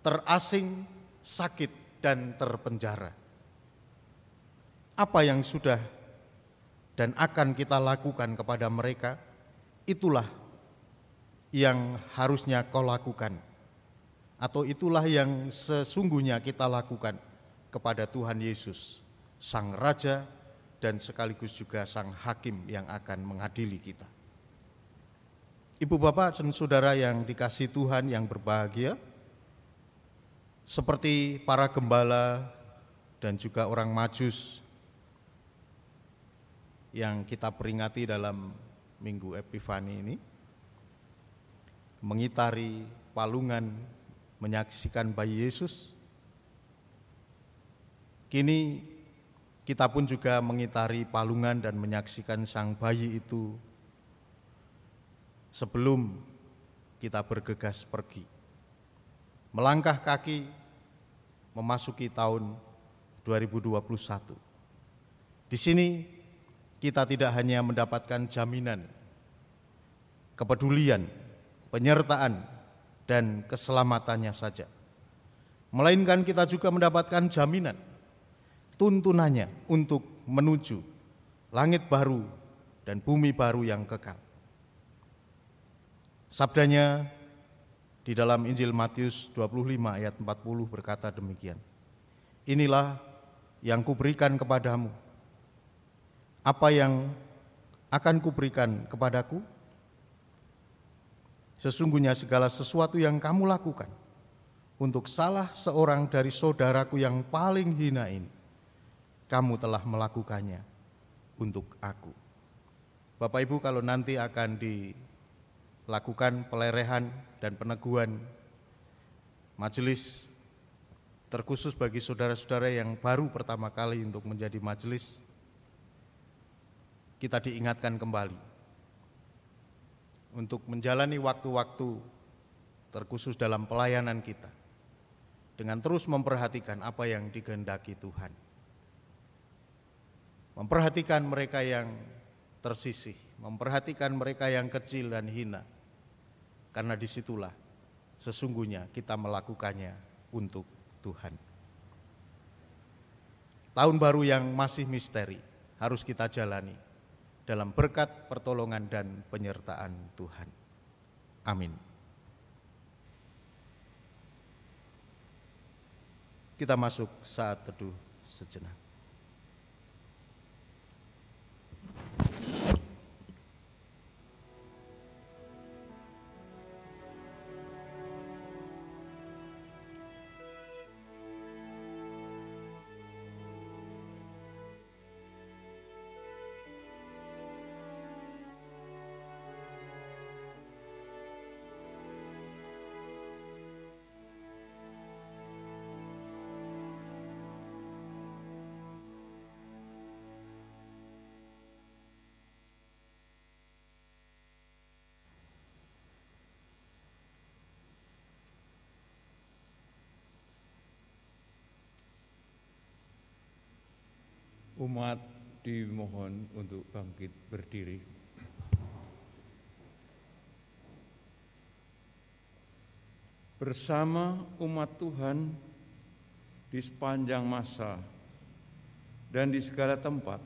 terasing, sakit, dan terpenjara. Apa yang sudah dan akan kita lakukan kepada mereka, itulah yang harusnya kau lakukan, atau itulah yang sesungguhnya kita lakukan kepada Tuhan Yesus, Sang Raja, dan sekaligus juga Sang Hakim yang akan mengadili kita. Ibu bapak dan saudara yang dikasih Tuhan yang berbahagia, seperti para gembala dan juga orang majus yang kita peringati dalam minggu Epifani ini, mengitari palungan menyaksikan bayi Yesus, kini kita pun juga mengitari palungan dan menyaksikan sang bayi itu sebelum kita bergegas pergi. Melangkah kaki memasuki tahun 2021. Di sini kita tidak hanya mendapatkan jaminan, kepedulian, penyertaan, dan keselamatannya saja. Melainkan kita juga mendapatkan jaminan, tuntunannya untuk menuju langit baru dan bumi baru yang kekal. Sabdanya di dalam Injil Matius 25 ayat 40 berkata demikian. Inilah yang kuberikan kepadamu. Apa yang akan kuberikan kepadaku? Sesungguhnya segala sesuatu yang kamu lakukan untuk salah seorang dari saudaraku yang paling hina ini, kamu telah melakukannya untuk aku. Bapak Ibu kalau nanti akan di lakukan pelerehan dan peneguhan majelis terkhusus bagi saudara-saudara yang baru pertama kali untuk menjadi majelis kita diingatkan kembali untuk menjalani waktu-waktu terkhusus dalam pelayanan kita dengan terus memperhatikan apa yang dikehendaki Tuhan. Memperhatikan mereka yang tersisih, memperhatikan mereka yang kecil dan hina. Karena di situlah sesungguhnya kita melakukannya untuk Tuhan. Tahun baru yang masih misteri harus kita jalani dalam berkat pertolongan dan penyertaan Tuhan. Amin. Kita masuk saat teduh sejenak. Umat dimohon untuk bangkit berdiri. Bersama umat Tuhan di sepanjang masa dan di segala tempat,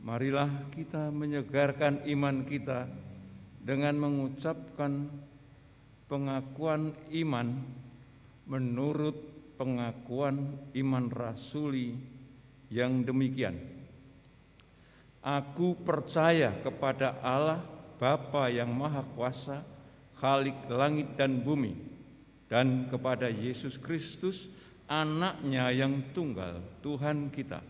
marilah kita menyegarkan iman kita dengan mengucapkan pengakuan iman menurut pengakuan iman rasuli yang demikian. Aku percaya kepada Allah Bapa yang Maha Kuasa, Khalik langit dan bumi, dan kepada Yesus Kristus, anaknya yang tunggal, Tuhan kita,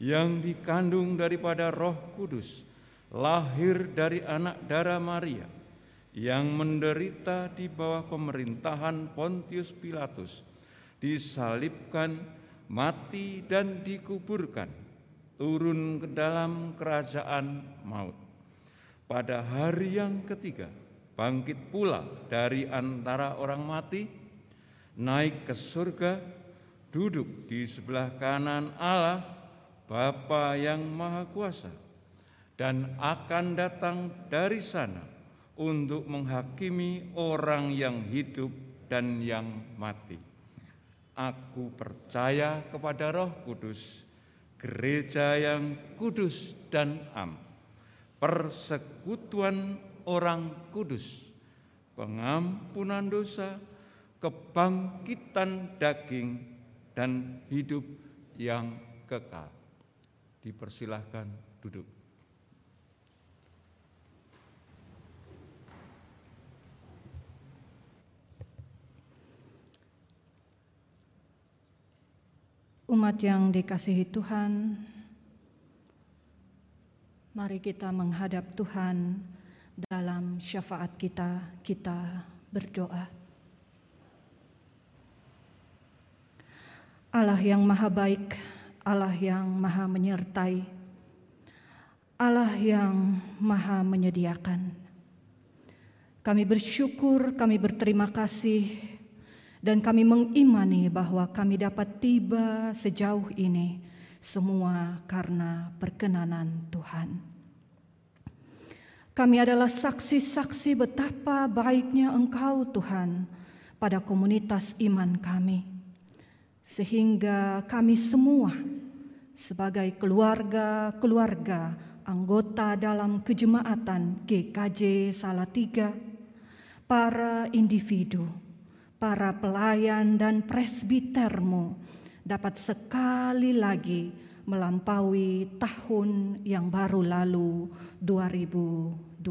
yang dikandung daripada roh kudus, lahir dari anak darah Maria, yang menderita di bawah pemerintahan Pontius Pilatus, disalibkan, mati dan dikuburkan, turun ke dalam kerajaan maut. Pada hari yang ketiga, bangkit pula dari antara orang mati, naik ke surga, duduk di sebelah kanan Allah, Bapa yang Maha Kuasa, dan akan datang dari sana untuk menghakimi orang yang hidup dan yang mati. Aku percaya kepada Roh Kudus, gereja yang kudus dan am, persekutuan orang kudus, pengampunan dosa, kebangkitan daging, dan hidup yang kekal. Dipersilahkan duduk. Umat yang dikasihi Tuhan, mari kita menghadap Tuhan dalam syafaat kita, kita berdoa. Allah yang maha baik, Allah yang maha menyertai, Allah yang maha menyediakan. Kami bersyukur, kami berterima kasih dan kami mengimani bahwa kami dapat tiba sejauh ini semua karena perkenanan Tuhan. Kami adalah saksi-saksi betapa baiknya Engkau Tuhan pada komunitas iman kami. Sehingga kami semua sebagai keluarga-keluarga anggota dalam kejemaatan GKJ Salatiga, para individu, para pelayan dan presbitermu dapat sekali lagi melampaui tahun yang baru lalu 2020.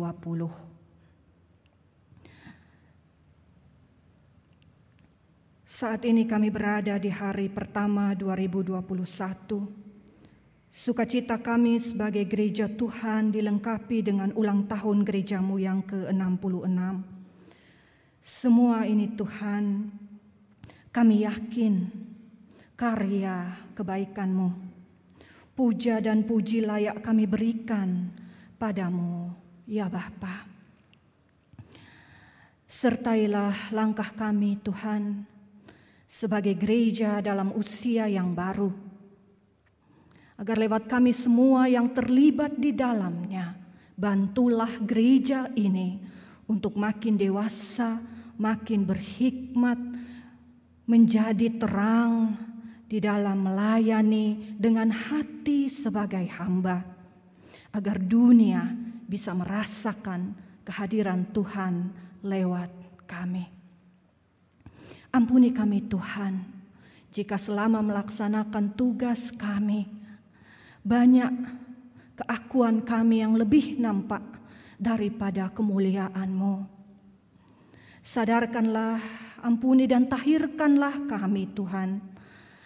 Saat ini kami berada di hari pertama 2021. Sukacita kami sebagai gereja Tuhan dilengkapi dengan ulang tahun gerejamu yang ke-66 semua ini Tuhan, kami yakin karya kebaikan-Mu, puja dan puji layak kami berikan padamu, ya Bapa. Sertailah langkah kami Tuhan sebagai gereja dalam usia yang baru. agar lewat kami semua yang terlibat di dalamnya, bantulah gereja ini untuk makin dewasa, makin berhikmat, menjadi terang di dalam melayani dengan hati sebagai hamba, agar dunia bisa merasakan kehadiran Tuhan lewat kami. Ampuni kami Tuhan, jika selama melaksanakan tugas kami, banyak keakuan kami yang lebih nampak daripada kemuliaan-Mu. Sadarkanlah, ampuni dan tahirkanlah kami Tuhan,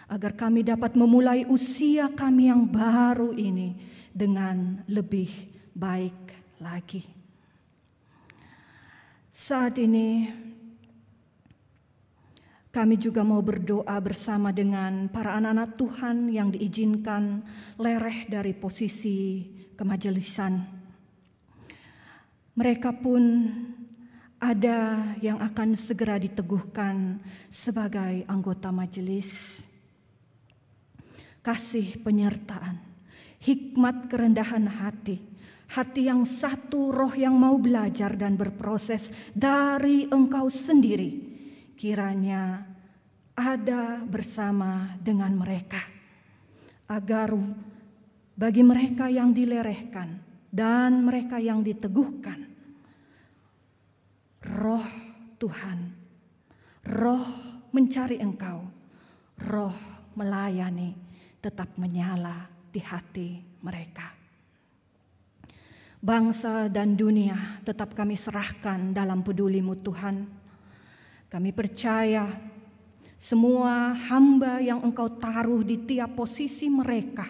agar kami dapat memulai usia kami yang baru ini dengan lebih baik lagi. Saat ini kami juga mau berdoa bersama dengan para anak-anak Tuhan yang diizinkan lereh dari posisi kemajelisan. Mereka pun ada yang akan segera diteguhkan sebagai anggota majelis. Kasih penyertaan, hikmat kerendahan hati, hati yang satu, roh yang mau belajar dan berproses dari engkau sendiri kiranya ada bersama dengan mereka, agar bagi mereka yang dilerehkan dan mereka yang diteguhkan, roh Tuhan, roh mencari Engkau, roh melayani tetap menyala di hati mereka. Bangsa dan dunia tetap kami serahkan dalam pedulimu Tuhan. Kami percaya semua hamba yang engkau taruh di tiap posisi mereka,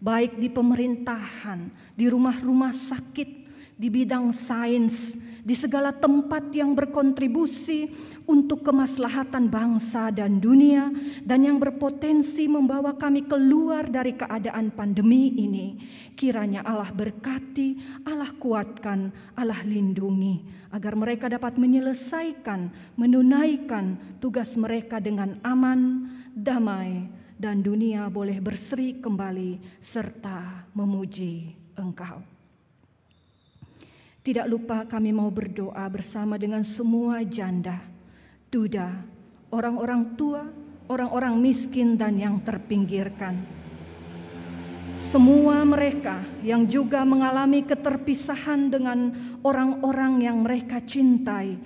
baik di pemerintahan, di rumah-rumah sakit, di bidang sains, di segala tempat yang berkontribusi untuk kemaslahatan bangsa dan dunia, dan yang berpotensi membawa kami keluar dari keadaan pandemi ini. Kiranya Allah berkati, Allah kuatkan, Allah lindungi, agar mereka dapat menyelesaikan, menunaikan tugas mereka dengan aman, damai, dan dunia boleh berseri kembali serta memuji Engkau. Tidak lupa kami mau berdoa bersama dengan semua janda, duda, orang-orang tua, orang-orang miskin dan yang terpinggirkan. Semua mereka yang juga mengalami keterpisahan dengan orang-orang yang mereka cintai,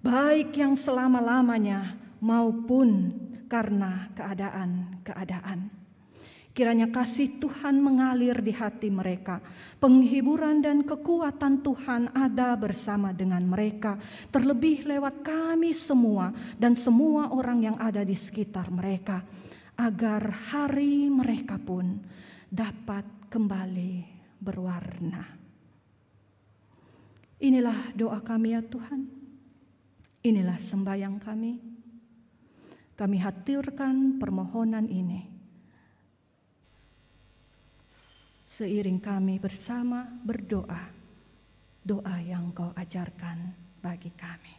baik yang selama-lamanya maupun karena keadaan-keadaan. Kiranya kasih Tuhan mengalir di hati mereka. Penghiburan dan kekuatan Tuhan ada bersama dengan mereka. Terlebih lewat kami semua dan semua orang yang ada di sekitar mereka. Agar hari mereka pun dapat kembali berwarna. Inilah doa kami ya Tuhan. Inilah sembahyang kami. Kami haturkan permohonan ini. Seiring kami bersama berdoa, doa yang kau ajarkan bagi kami.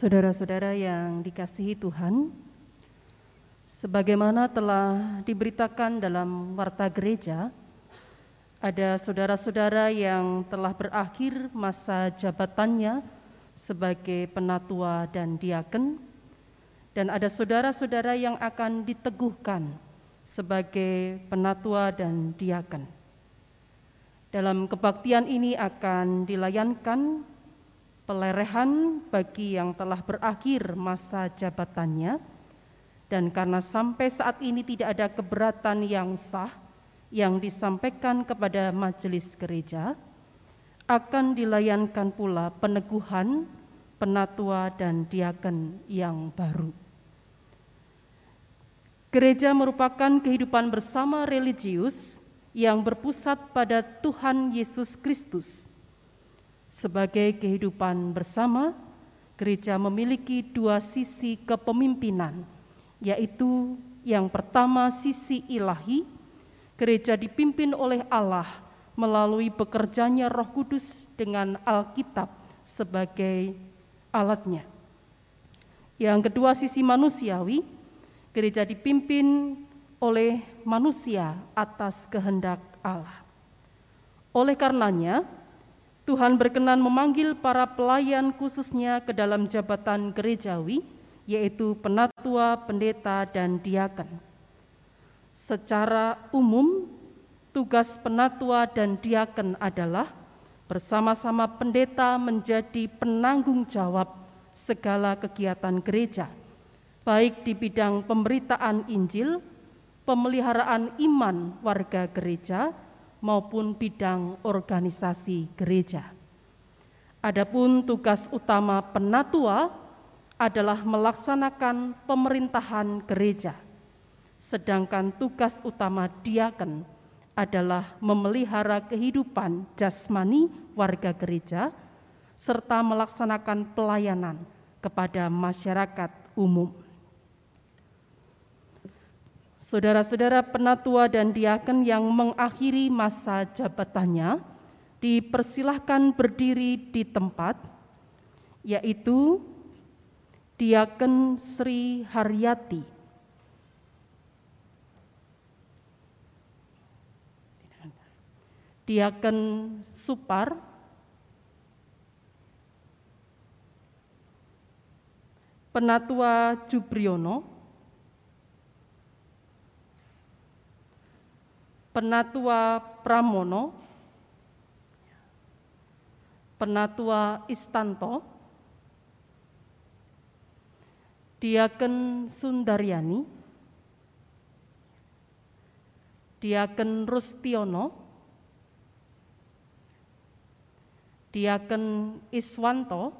Saudara-saudara yang dikasihi Tuhan, sebagaimana telah diberitakan dalam warta gereja, ada saudara-saudara yang telah berakhir masa jabatannya sebagai penatua dan diaken, dan ada saudara-saudara yang akan diteguhkan sebagai penatua dan diaken. Dalam kebaktian ini akan dilayankan pelerehan bagi yang telah berakhir masa jabatannya, dan karena sampai saat ini tidak ada keberatan yang sah yang disampaikan kepada majelis gereja, akan dilayankan pula peneguhan penatua dan diaken yang baru. Gereja merupakan kehidupan bersama religius yang berpusat pada Tuhan Yesus Kristus sebagai kehidupan bersama, gereja memiliki dua sisi kepemimpinan, yaitu yang pertama sisi ilahi, gereja dipimpin oleh Allah melalui bekerjanya Roh Kudus dengan Alkitab sebagai alatnya. Yang kedua sisi manusiawi, gereja dipimpin oleh manusia atas kehendak Allah. Oleh karenanya, Tuhan berkenan memanggil para pelayan khususnya ke dalam jabatan gerejawi, yaitu penatua, pendeta, dan diaken. Secara umum, tugas penatua dan diaken adalah bersama-sama pendeta menjadi penanggung jawab segala kegiatan gereja, baik di bidang pemberitaan Injil, pemeliharaan iman warga gereja, maupun bidang organisasi gereja. Adapun tugas utama penatua adalah melaksanakan pemerintahan gereja, sedangkan tugas utama diaken adalah memelihara kehidupan jasmani warga gereja serta melaksanakan pelayanan kepada masyarakat umum. Saudara-saudara penatua dan diaken yang mengakhiri masa jabatannya dipersilahkan berdiri di tempat, yaitu Diaken Sri Haryati. Diaken Supar, Penatua Jubriono, Penatua Pramono, Penatua Istanto, Diaken Sundaryani, Diaken Rustiono, Diaken Iswanto,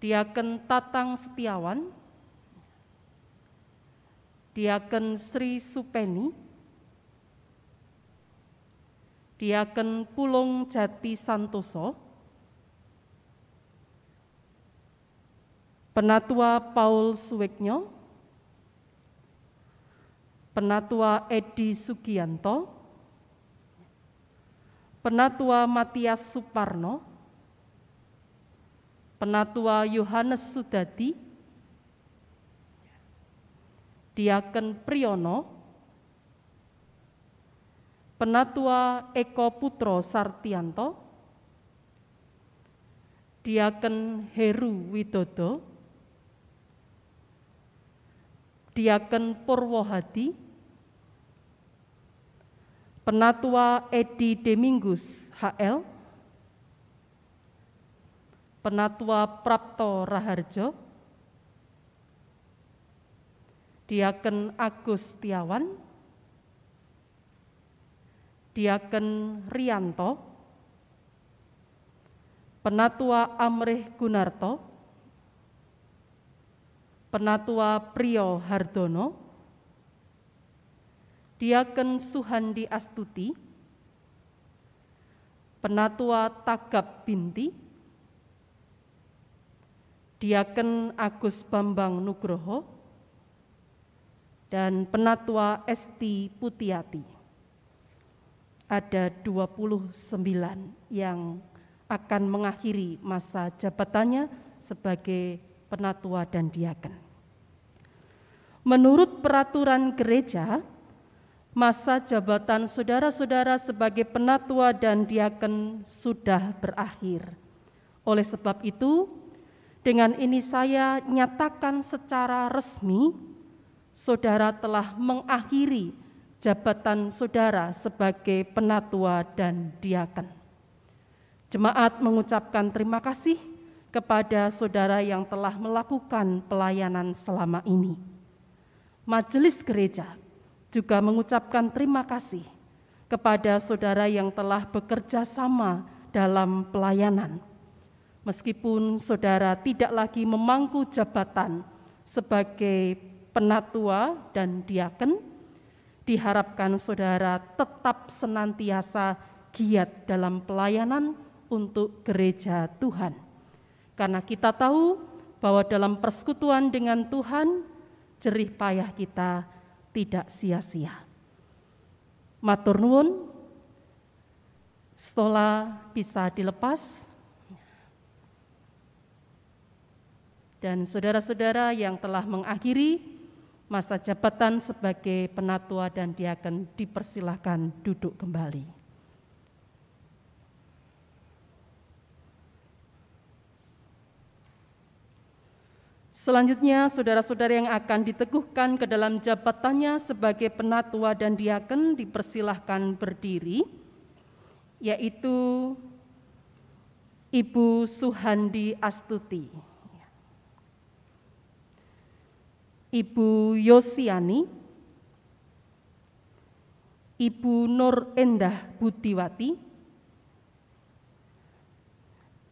Diaken Tatang Setiawan, Diaken Sri Supeni, Diaken Pulung Jati Santoso, Penatua Paul Suweknyo, Penatua Edi Sugianto, Penatua Matias Suparno, Penatua Yohanes Sudadi, Diaken Priyono, Penatua Eko Putro Sartianto, Diaken Heru Widodo, Diaken Purwohadi, Penatua Edi Demingus HL, Penatua Prapto Raharjo, Diaken Agus Tiawan, Diaken Rianto, Penatua Amrih Gunarto, Penatua Priyo Hardono, Diaken Suhandi Astuti, Penatua Tagap Binti, Diaken Agus Bambang Nugroho, dan Penatua Esti Putiati. Ada 29 yang akan mengakhiri masa jabatannya sebagai penatua dan diaken. Menurut peraturan gereja, masa jabatan saudara-saudara sebagai penatua dan diaken sudah berakhir. Oleh sebab itu, dengan ini saya nyatakan secara resmi, saudara telah mengakhiri jabatan saudara sebagai penatua dan diaken. Jemaat mengucapkan terima kasih kepada saudara yang telah melakukan pelayanan selama ini. Majelis gereja juga mengucapkan terima kasih kepada saudara yang telah bekerja sama dalam pelayanan. Meskipun saudara tidak lagi memangku jabatan sebagai penatua dan diaken, diharapkan saudara tetap senantiasa giat dalam pelayanan untuk gereja Tuhan. Karena kita tahu bahwa dalam persekutuan dengan Tuhan, jerih payah kita tidak sia-sia. Matur nuwun, stola bisa dilepas. Dan saudara-saudara yang telah mengakhiri masa jabatan sebagai penatua dan diaken dipersilahkan duduk kembali. Selanjutnya, saudara-saudara yang akan diteguhkan ke dalam jabatannya sebagai penatua dan diaken dipersilahkan berdiri, yaitu Ibu Suhandi Astuti, Ibu Yosiani, Ibu Nur Endah Budiwati,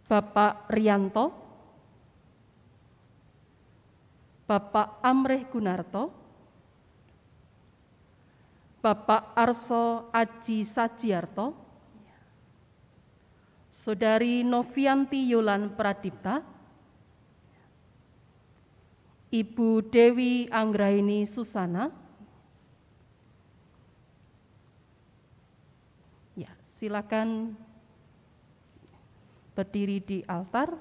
Bapak Rianto, Bapak Amreh Gunarto, Bapak Arso Aji Sajiarto, Saudari Novianti Yolan Pradipta, Ibu Dewi Anggraini Susana, ya silakan berdiri di altar.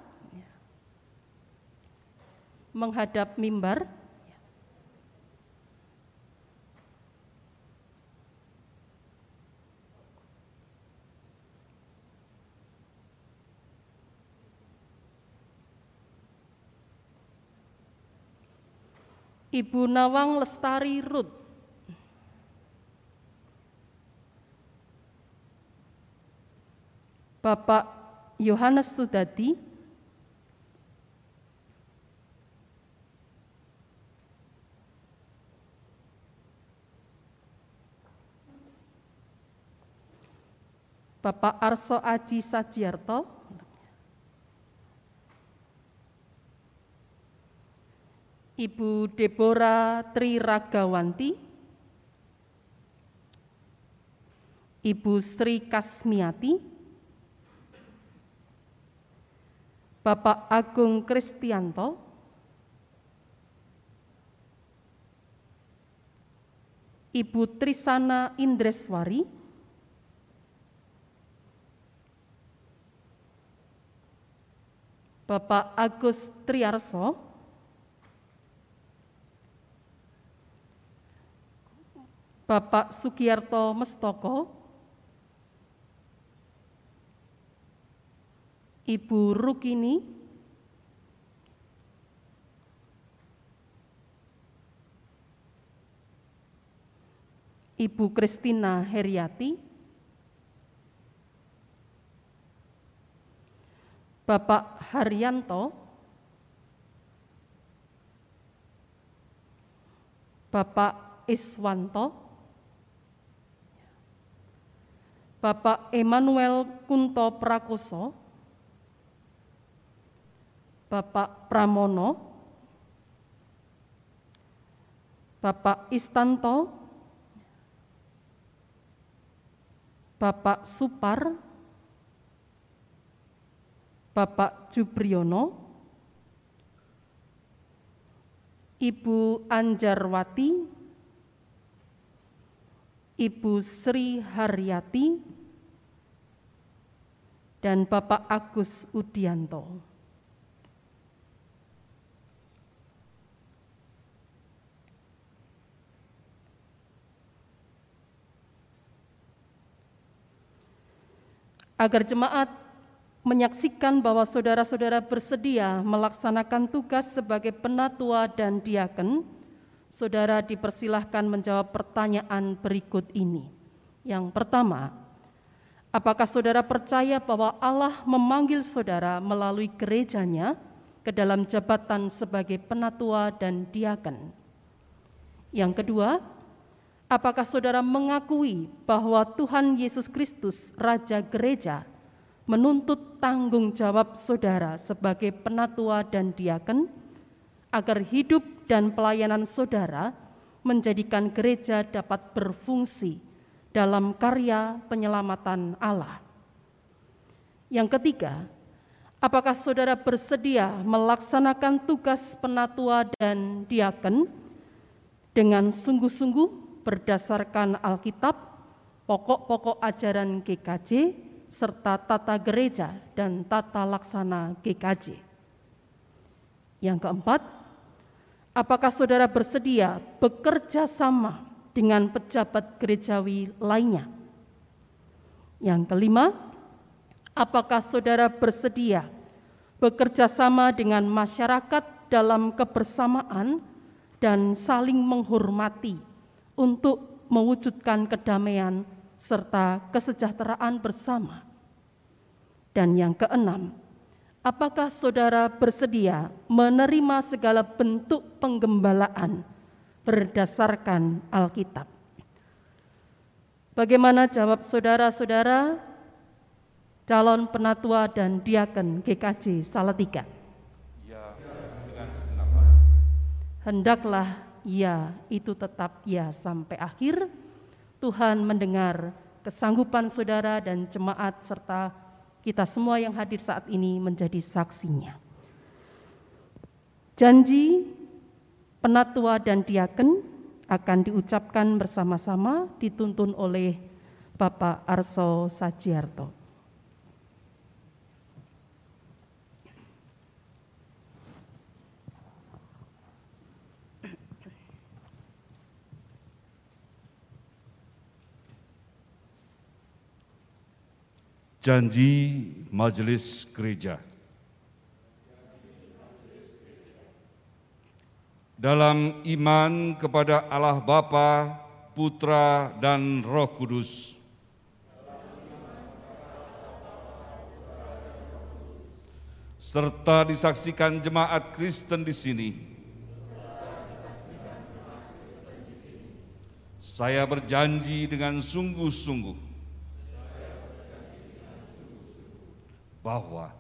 Menghadap mimbar. Ibu Nawang Lestari Rut. Bapak Yohanes Sudadi, Bapak Arso Aji Sajiarto, Ibu Deborah Tri Ragawanti, Ibu Sri Kasmiati, Bapak Agung Kristianto, Ibu Trisana Indreswari, Bapak Agus Triarso, Bapak Sugiyarto Mestoko, Ibu Rukini, Ibu Kristina Heriati, Bapak Haryanto, Bapak Iswanto, Bapak Emmanuel Kunto Prakoso, Bapak Pramono, Bapak Istanto, Bapak Supar, Bapak Jupriyono, Ibu Anjarwati, Ibu Sri Haryati, dan Bapak Agus Udianto. Agar jemaat menyaksikan bahwa saudara-saudara bersedia melaksanakan tugas sebagai penatua dan diaken, saudara dipersilahkan menjawab pertanyaan berikut ini. Yang pertama, apakah saudara percaya bahwa Allah memanggil saudara melalui gerejanya ke dalam jabatan sebagai penatua dan diaken? Yang kedua, apakah saudara mengakui bahwa Tuhan Yesus Kristus, Raja Gereja, menuntut tanggung jawab saudara sebagai penatua dan diaken agar hidup dan pelayanan saudara menjadikan gereja dapat berfungsi dalam karya penyelamatan Allah. Yang ketiga, apakah saudara bersedia melaksanakan tugas penatua dan diaken dengan sungguh-sungguh berdasarkan Alkitab, pokok-pokok ajaran GKJ, serta tata gereja dan tata laksana GKJ. Yang keempat, apakah saudara bersedia bekerja sama dengan pejabat gerejawi lainnya? Yang kelima, apakah saudara bersedia bekerja sama dengan masyarakat dalam kebersamaan dan saling menghormati untuk mewujudkan kedamaian serta kesejahteraan bersama. Dan yang keenam, apakah saudara bersedia menerima segala bentuk penggembalaan berdasarkan Alkitab? Bagaimana jawab saudara-saudara calon penatua dan diaken GKJ Salatiga? Ya, dengan Hendaklah ya itu tetap ya sampai akhir Tuhan mendengar kesanggupan saudara dan jemaat serta kita semua yang hadir saat ini menjadi saksinya. Janji penatua dan diaken akan diucapkan bersama-sama dituntun oleh Bapak Arso Sajiarto. Janji Majelis Gereja Dalam iman kepada Allah Bapa, Putra, dan Roh Kudus, serta disaksikan jemaat Kristen di sini. Saya berjanji dengan sungguh-sungguh bahwa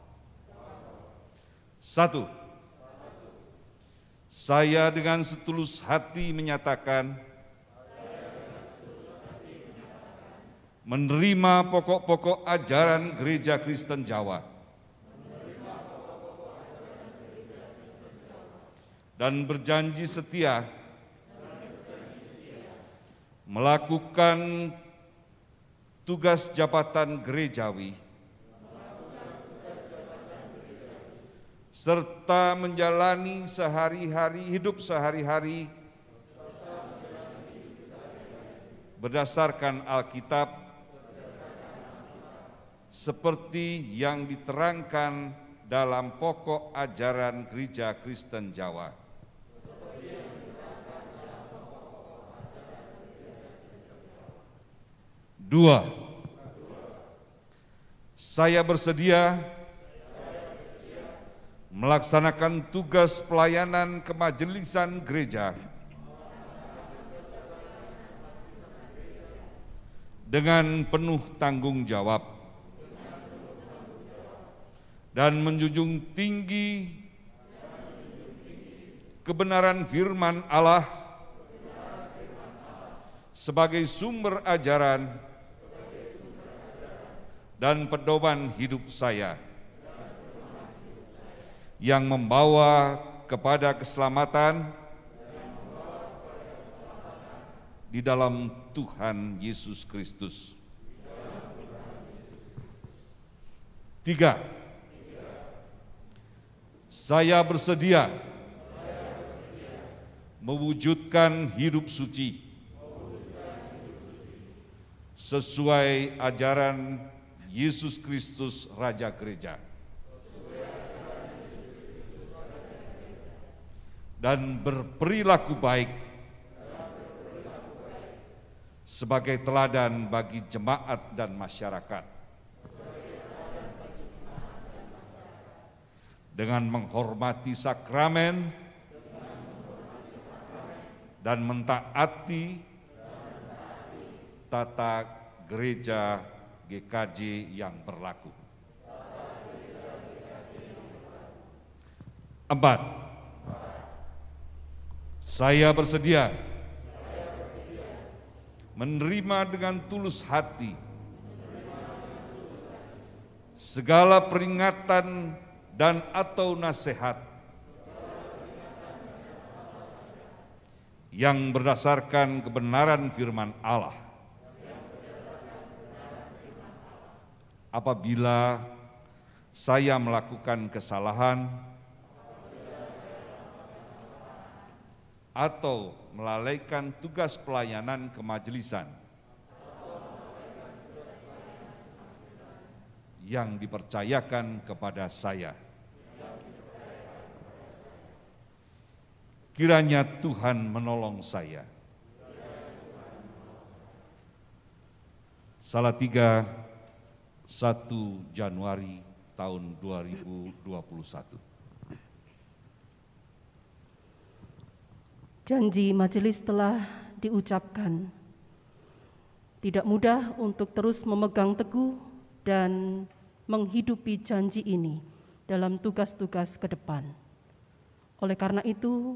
satu, saya dengan setulus hati menyatakan menerima pokok-pokok ajaran Gereja Kristen Jawa. Dan berjanji setia melakukan tugas jabatan gerejawi serta menjalani sehari-hari hidup sehari-hari berdasarkan Alkitab seperti yang diterangkan dalam pokok ajaran Gereja Kristen Jawa. Dua, saya bersedia melaksanakan tugas pelayanan kemajelisan gereja. Dengan penuh tanggung jawab. Dan menjunjung tinggi kebenaran firman Allah sebagai sumber ajaran dan pedoman hidup saya yang membawa kepada keselamatan di dalam Tuhan Yesus Kristus. Tiga, saya bersedia mewujudkan hidup suci sesuai ajaran Yesus Kristus Raja Gereja. Dan berperilaku baik sebagai teladan bagi jemaat dan masyarakat. Dengan menghormati sakramen dan mentaati tata gereja GKJ yang berlaku. Empat, saya bersedia menerima dengan tulus hati segala peringatan dan atau nasihat yang berdasarkan kebenaran firman Allah. Apabila saya melakukan kesalahan atau melalaikan tugas pelayanan kemajelisan yang dipercayakan kepada saya. Kiranya Tuhan menolong saya. Salatiga 1 Januari tahun 2021. Janji majelis telah diucapkan. Tidak mudah untuk terus memegang teguh dan menghidupi janji ini dalam tugas-tugas ke depan. Oleh karena itu,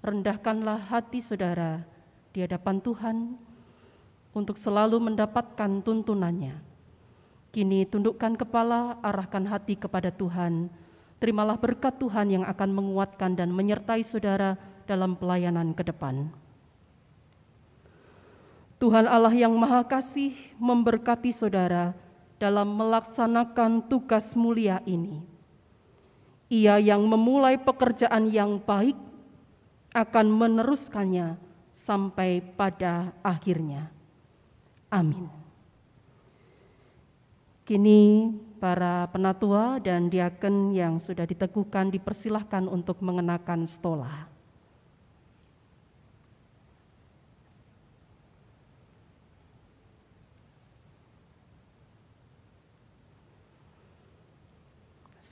rendahkanlah hati saudara di hadapan Tuhan untuk selalu mendapatkan tuntunannya. Kini tundukkan kepala, arahkan hati kepada Tuhan. Terimalah berkat Tuhan yang akan menguatkan dan menyertai saudara dalam pelayanan ke depan. Tuhan Allah yang Maha Kasih memberkati saudara dalam melaksanakan tugas mulia ini. Ia yang memulai pekerjaan yang baik akan meneruskannya sampai pada akhirnya. Amin. Kini para penatua dan diaken yang sudah diteguhkan dipersilahkan untuk mengenakan stola.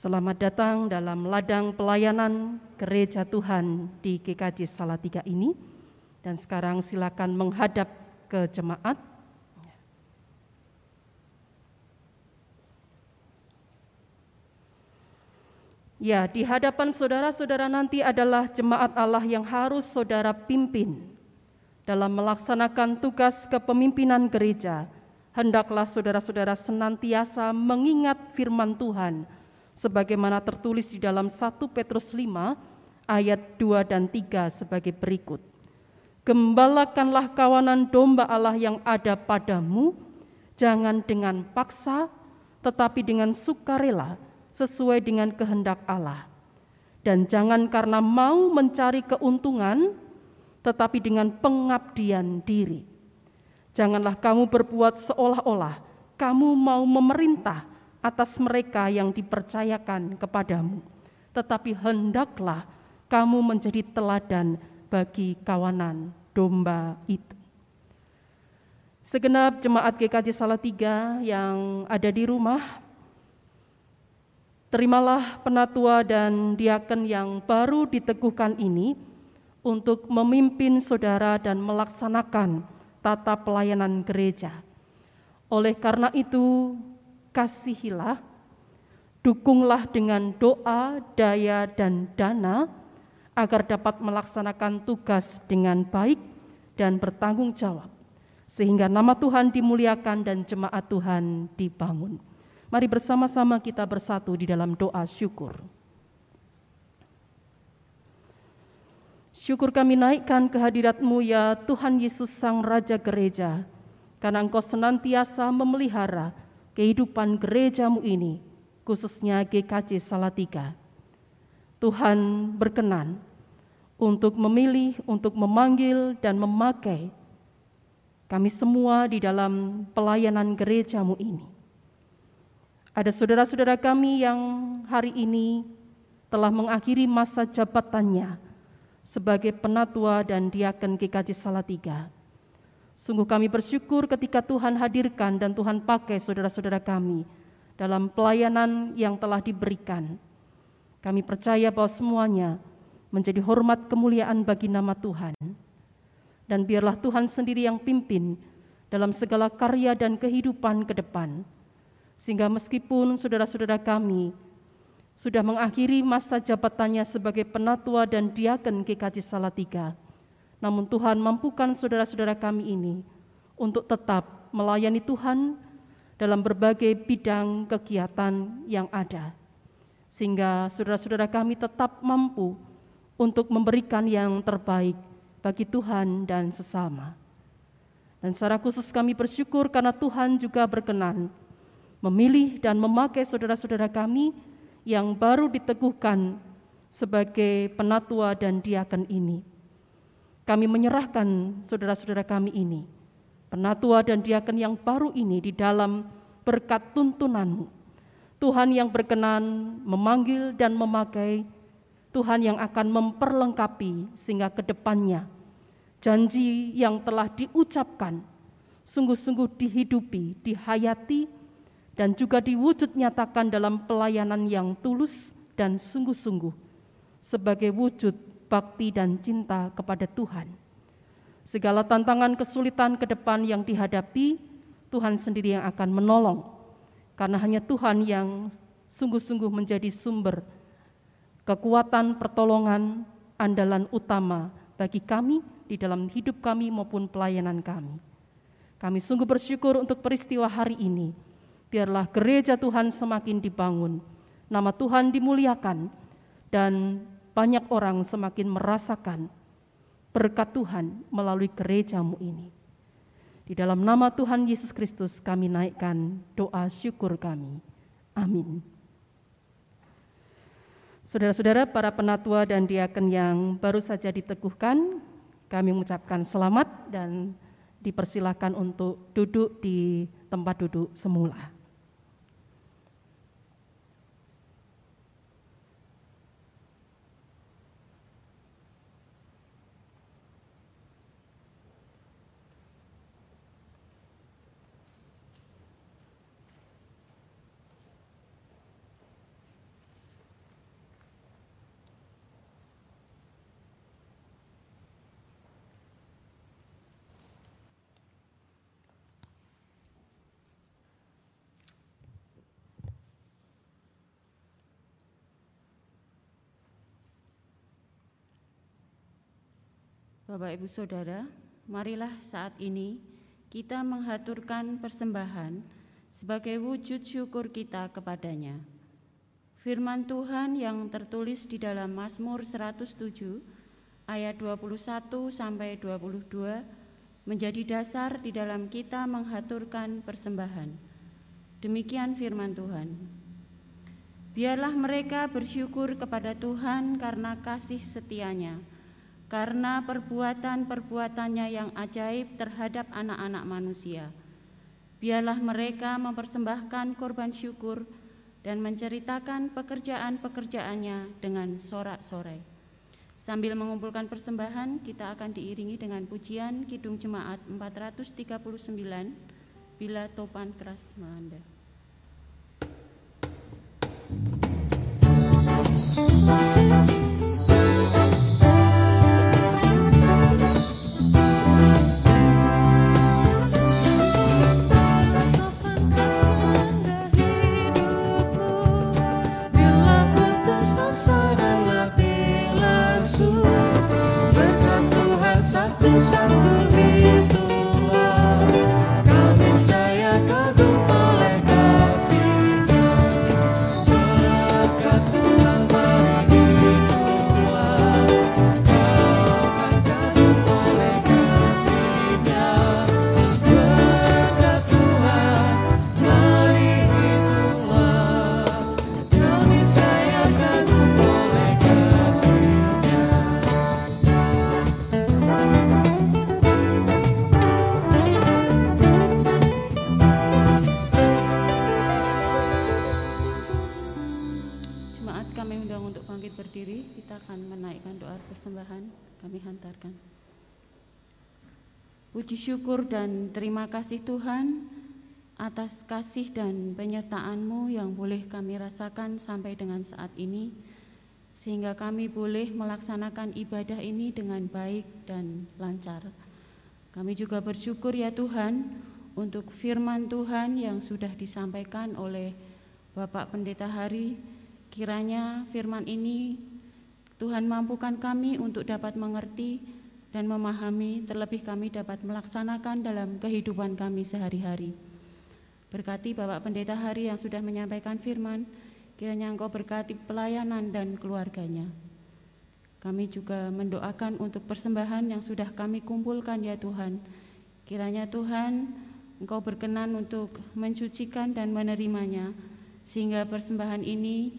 Selamat datang dalam ladang pelayanan Gereja Tuhan di GKJ Salatiga ini. Dan sekarang silakan menghadap ke jemaat. Ya, di hadapan saudara-saudara nanti adalah jemaat Allah yang harus saudara pimpin dalam melaksanakan tugas kepemimpinan gereja. Hendaklah saudara-saudara senantiasa mengingat firman Tuhan sebagaimana tertulis di dalam 1 Petrus 5 ayat 2 dan 3 sebagai berikut. Gembalakanlah kawanan domba Allah yang ada padamu, jangan dengan paksa, tetapi dengan sukarela, sesuai dengan kehendak Allah. Dan jangan karena mau mencari keuntungan, tetapi dengan pengabdian diri. Janganlah kamu berbuat seolah-olah kamu mau memerintah, atas mereka yang dipercayakan kepadamu, tetapi hendaklah kamu menjadi teladan bagi kawanan domba itu. Segenap jemaat GKJ Salatiga yang ada di rumah, terimalah penatua dan diaken yang baru diteguhkan ini untuk memimpin saudara dan melaksanakan tata pelayanan gereja. Oleh karena itu, kasihilah, dukunglah dengan doa, daya, dan dana agar dapat melaksanakan tugas dengan baik dan bertanggung jawab, sehingga nama Tuhan dimuliakan dan jemaat Tuhan dibangun. Mari bersama-sama kita bersatu di dalam doa syukur. Syukur kami naikkan kehadiratmu ya Tuhan Yesus Sang Raja Gereja, karena Engkau senantiasa memelihara kehidupan gerejamu ini khususnya GKJ Salatiga. Tuhan berkenan untuk memilih, untuk memanggil dan memakai kami semua di dalam pelayanan gerejamu ini. Ada saudara-saudara kami yang hari ini telah mengakhiri masa jabatannya sebagai penatua dan diaken GKJ Salatiga. Sungguh kami bersyukur ketika Tuhan hadirkan dan Tuhan pakai saudara-saudara kami dalam pelayanan yang telah diberikan. Kami percaya bahwa semuanya menjadi hormat kemuliaan bagi nama Tuhan. Dan biarlah Tuhan sendiri yang pimpin dalam segala karya dan kehidupan ke depan. Sehingga meskipun saudara-saudara kami sudah mengakhiri masa jabatannya sebagai penatua dan diaken GKJ Salatiga, namun Tuhan mampukan saudara-saudara kami ini untuk tetap melayani Tuhan dalam berbagai bidang kegiatan yang ada. Sehingga saudara-saudara kami tetap mampu untuk memberikan yang terbaik bagi Tuhan dan sesama. Dan secara khusus kami bersyukur karena Tuhan juga berkenan memilih dan memakai saudara-saudara kami yang baru diteguhkan sebagai penatua dan diaken ini kami menyerahkan saudara-saudara kami ini, penatua dan diaken yang baru ini di dalam berkat tuntunanmu. Tuhan yang berkenan memanggil dan memakai, Tuhan yang akan memperlengkapi sehingga ke depannya janji yang telah diucapkan sungguh-sungguh dihidupi, dihayati, dan juga diwujud nyatakan dalam pelayanan yang tulus dan sungguh-sungguh sebagai wujud bakti dan cinta kepada Tuhan. Segala tantangan kesulitan ke depan yang dihadapi, Tuhan sendiri yang akan menolong. Karena hanya Tuhan yang sungguh-sungguh menjadi sumber kekuatan, pertolongan, andalan utama bagi kami di dalam hidup kami maupun pelayanan kami. Kami sungguh bersyukur untuk peristiwa hari ini. Biarlah gereja Tuhan semakin dibangun, nama Tuhan dimuliakan, dan banyak orang semakin merasakan berkat Tuhan melalui gerejamu ini. Di dalam nama Tuhan Yesus Kristus kami naikkan doa syukur kami. Amin. Saudara-saudara, para penatua dan diaken yang baru saja diteguhkan, kami mengucapkan selamat dan dipersilakan untuk duduk di tempat duduk semula. Bapak Ibu Saudara, marilah saat ini kita menghaturkan persembahan sebagai wujud syukur kita kepadanya. Firman Tuhan yang tertulis di dalam Mazmur 107 ayat 21 sampai 22 menjadi dasar di dalam kita menghaturkan persembahan. Demikian firman Tuhan. Biarlah mereka bersyukur kepada Tuhan karena kasih setianya karena perbuatan-perbuatannya yang ajaib terhadap anak-anak manusia. Biarlah mereka mempersembahkan korban syukur dan menceritakan pekerjaan-pekerjaannya dengan sorak-sorai. Sambil mengumpulkan persembahan, kita akan diiringi dengan pujian Kidung Jemaat 439 bila topan keras melanda. thank you terima kasih Tuhan atas kasih dan penyertaan-Mu yang boleh kami rasakan sampai dengan saat ini, sehingga kami boleh melaksanakan ibadah ini dengan baik dan lancar. Kami juga bersyukur ya Tuhan untuk firman Tuhan yang sudah disampaikan oleh Bapak Pendeta Hari, kiranya firman ini Tuhan mampukan kami untuk dapat mengerti dan memahami, terlebih kami dapat melaksanakan dalam kehidupan kami sehari-hari. Berkati Bapak Pendeta Hari yang sudah menyampaikan firman, kiranya Engkau berkati pelayanan dan keluarganya. Kami juga mendoakan untuk persembahan yang sudah kami kumpulkan ya Tuhan. Kiranya Tuhan Engkau berkenan untuk mencucikan dan menerimanya, sehingga persembahan ini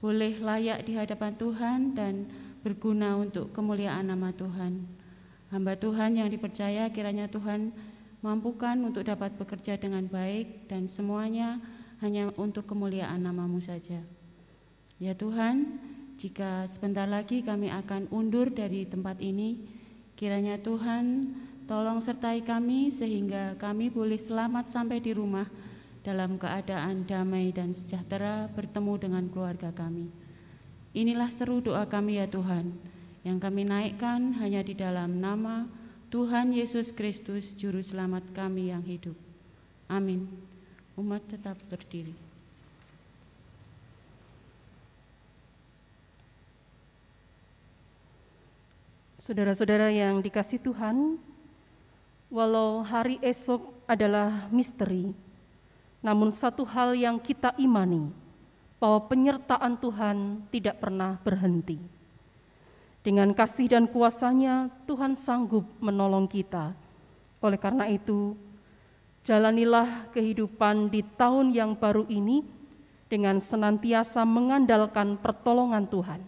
boleh layak di hadapan Tuhan dan berguna untuk kemuliaan nama Tuhan. Hamba Tuhan yang dipercaya kiranya Tuhan mampukan untuk dapat bekerja dengan baik dan semuanya hanya untuk kemuliaan namamu saja. Ya Tuhan, jika sebentar lagi kami akan undur dari tempat ini, kiranya Tuhan tolong sertai kami sehingga kami boleh selamat sampai di rumah dalam keadaan damai dan sejahtera bertemu dengan keluarga kami. Inilah seru doa kami ya Tuhan, yang kami naikkan hanya di dalam nama Tuhan Yesus Kristus, Juru Selamat kami yang hidup. Amin. Umat tetap berdiri. Saudara-saudara yang dikasih Tuhan, walau hari esok adalah misteri, namun satu hal yang kita imani, bahwa penyertaan Tuhan tidak pernah berhenti dengan kasih dan kuasanya Tuhan sanggup menolong kita. Oleh karena itu, jalanilah kehidupan di tahun yang baru ini dengan senantiasa mengandalkan pertolongan Tuhan.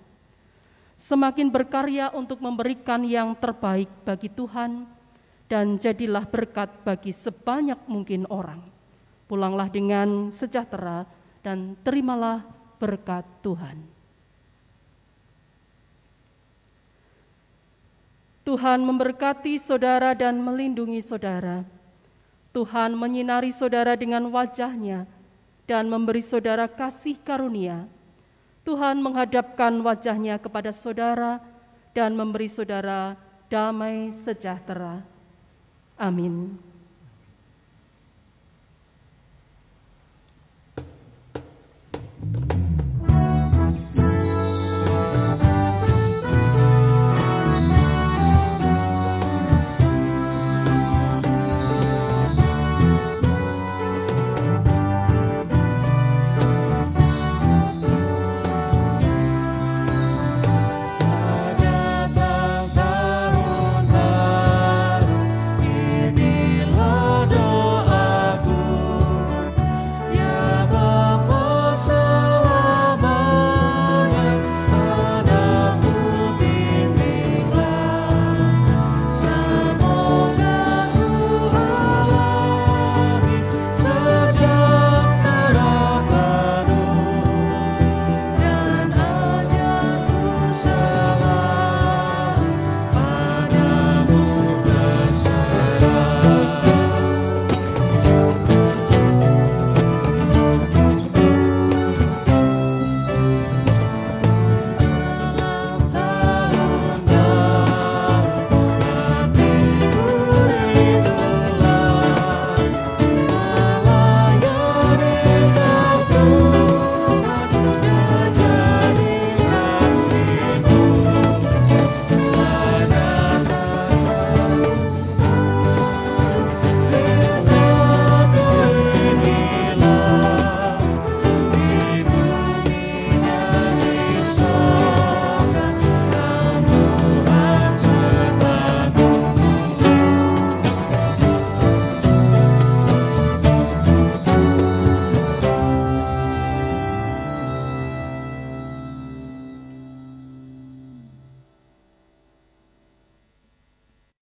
Semakin berkarya untuk memberikan yang terbaik bagi Tuhan dan jadilah berkat bagi sebanyak mungkin orang. Pulanglah dengan sejahtera dan terimalah berkat Tuhan. Tuhan memberkati saudara dan melindungi saudara. Tuhan menyinari saudara dengan wajahnya dan memberi saudara kasih karunia. Tuhan menghadapkan wajahnya kepada saudara dan memberi saudara damai sejahtera. Amin. Thank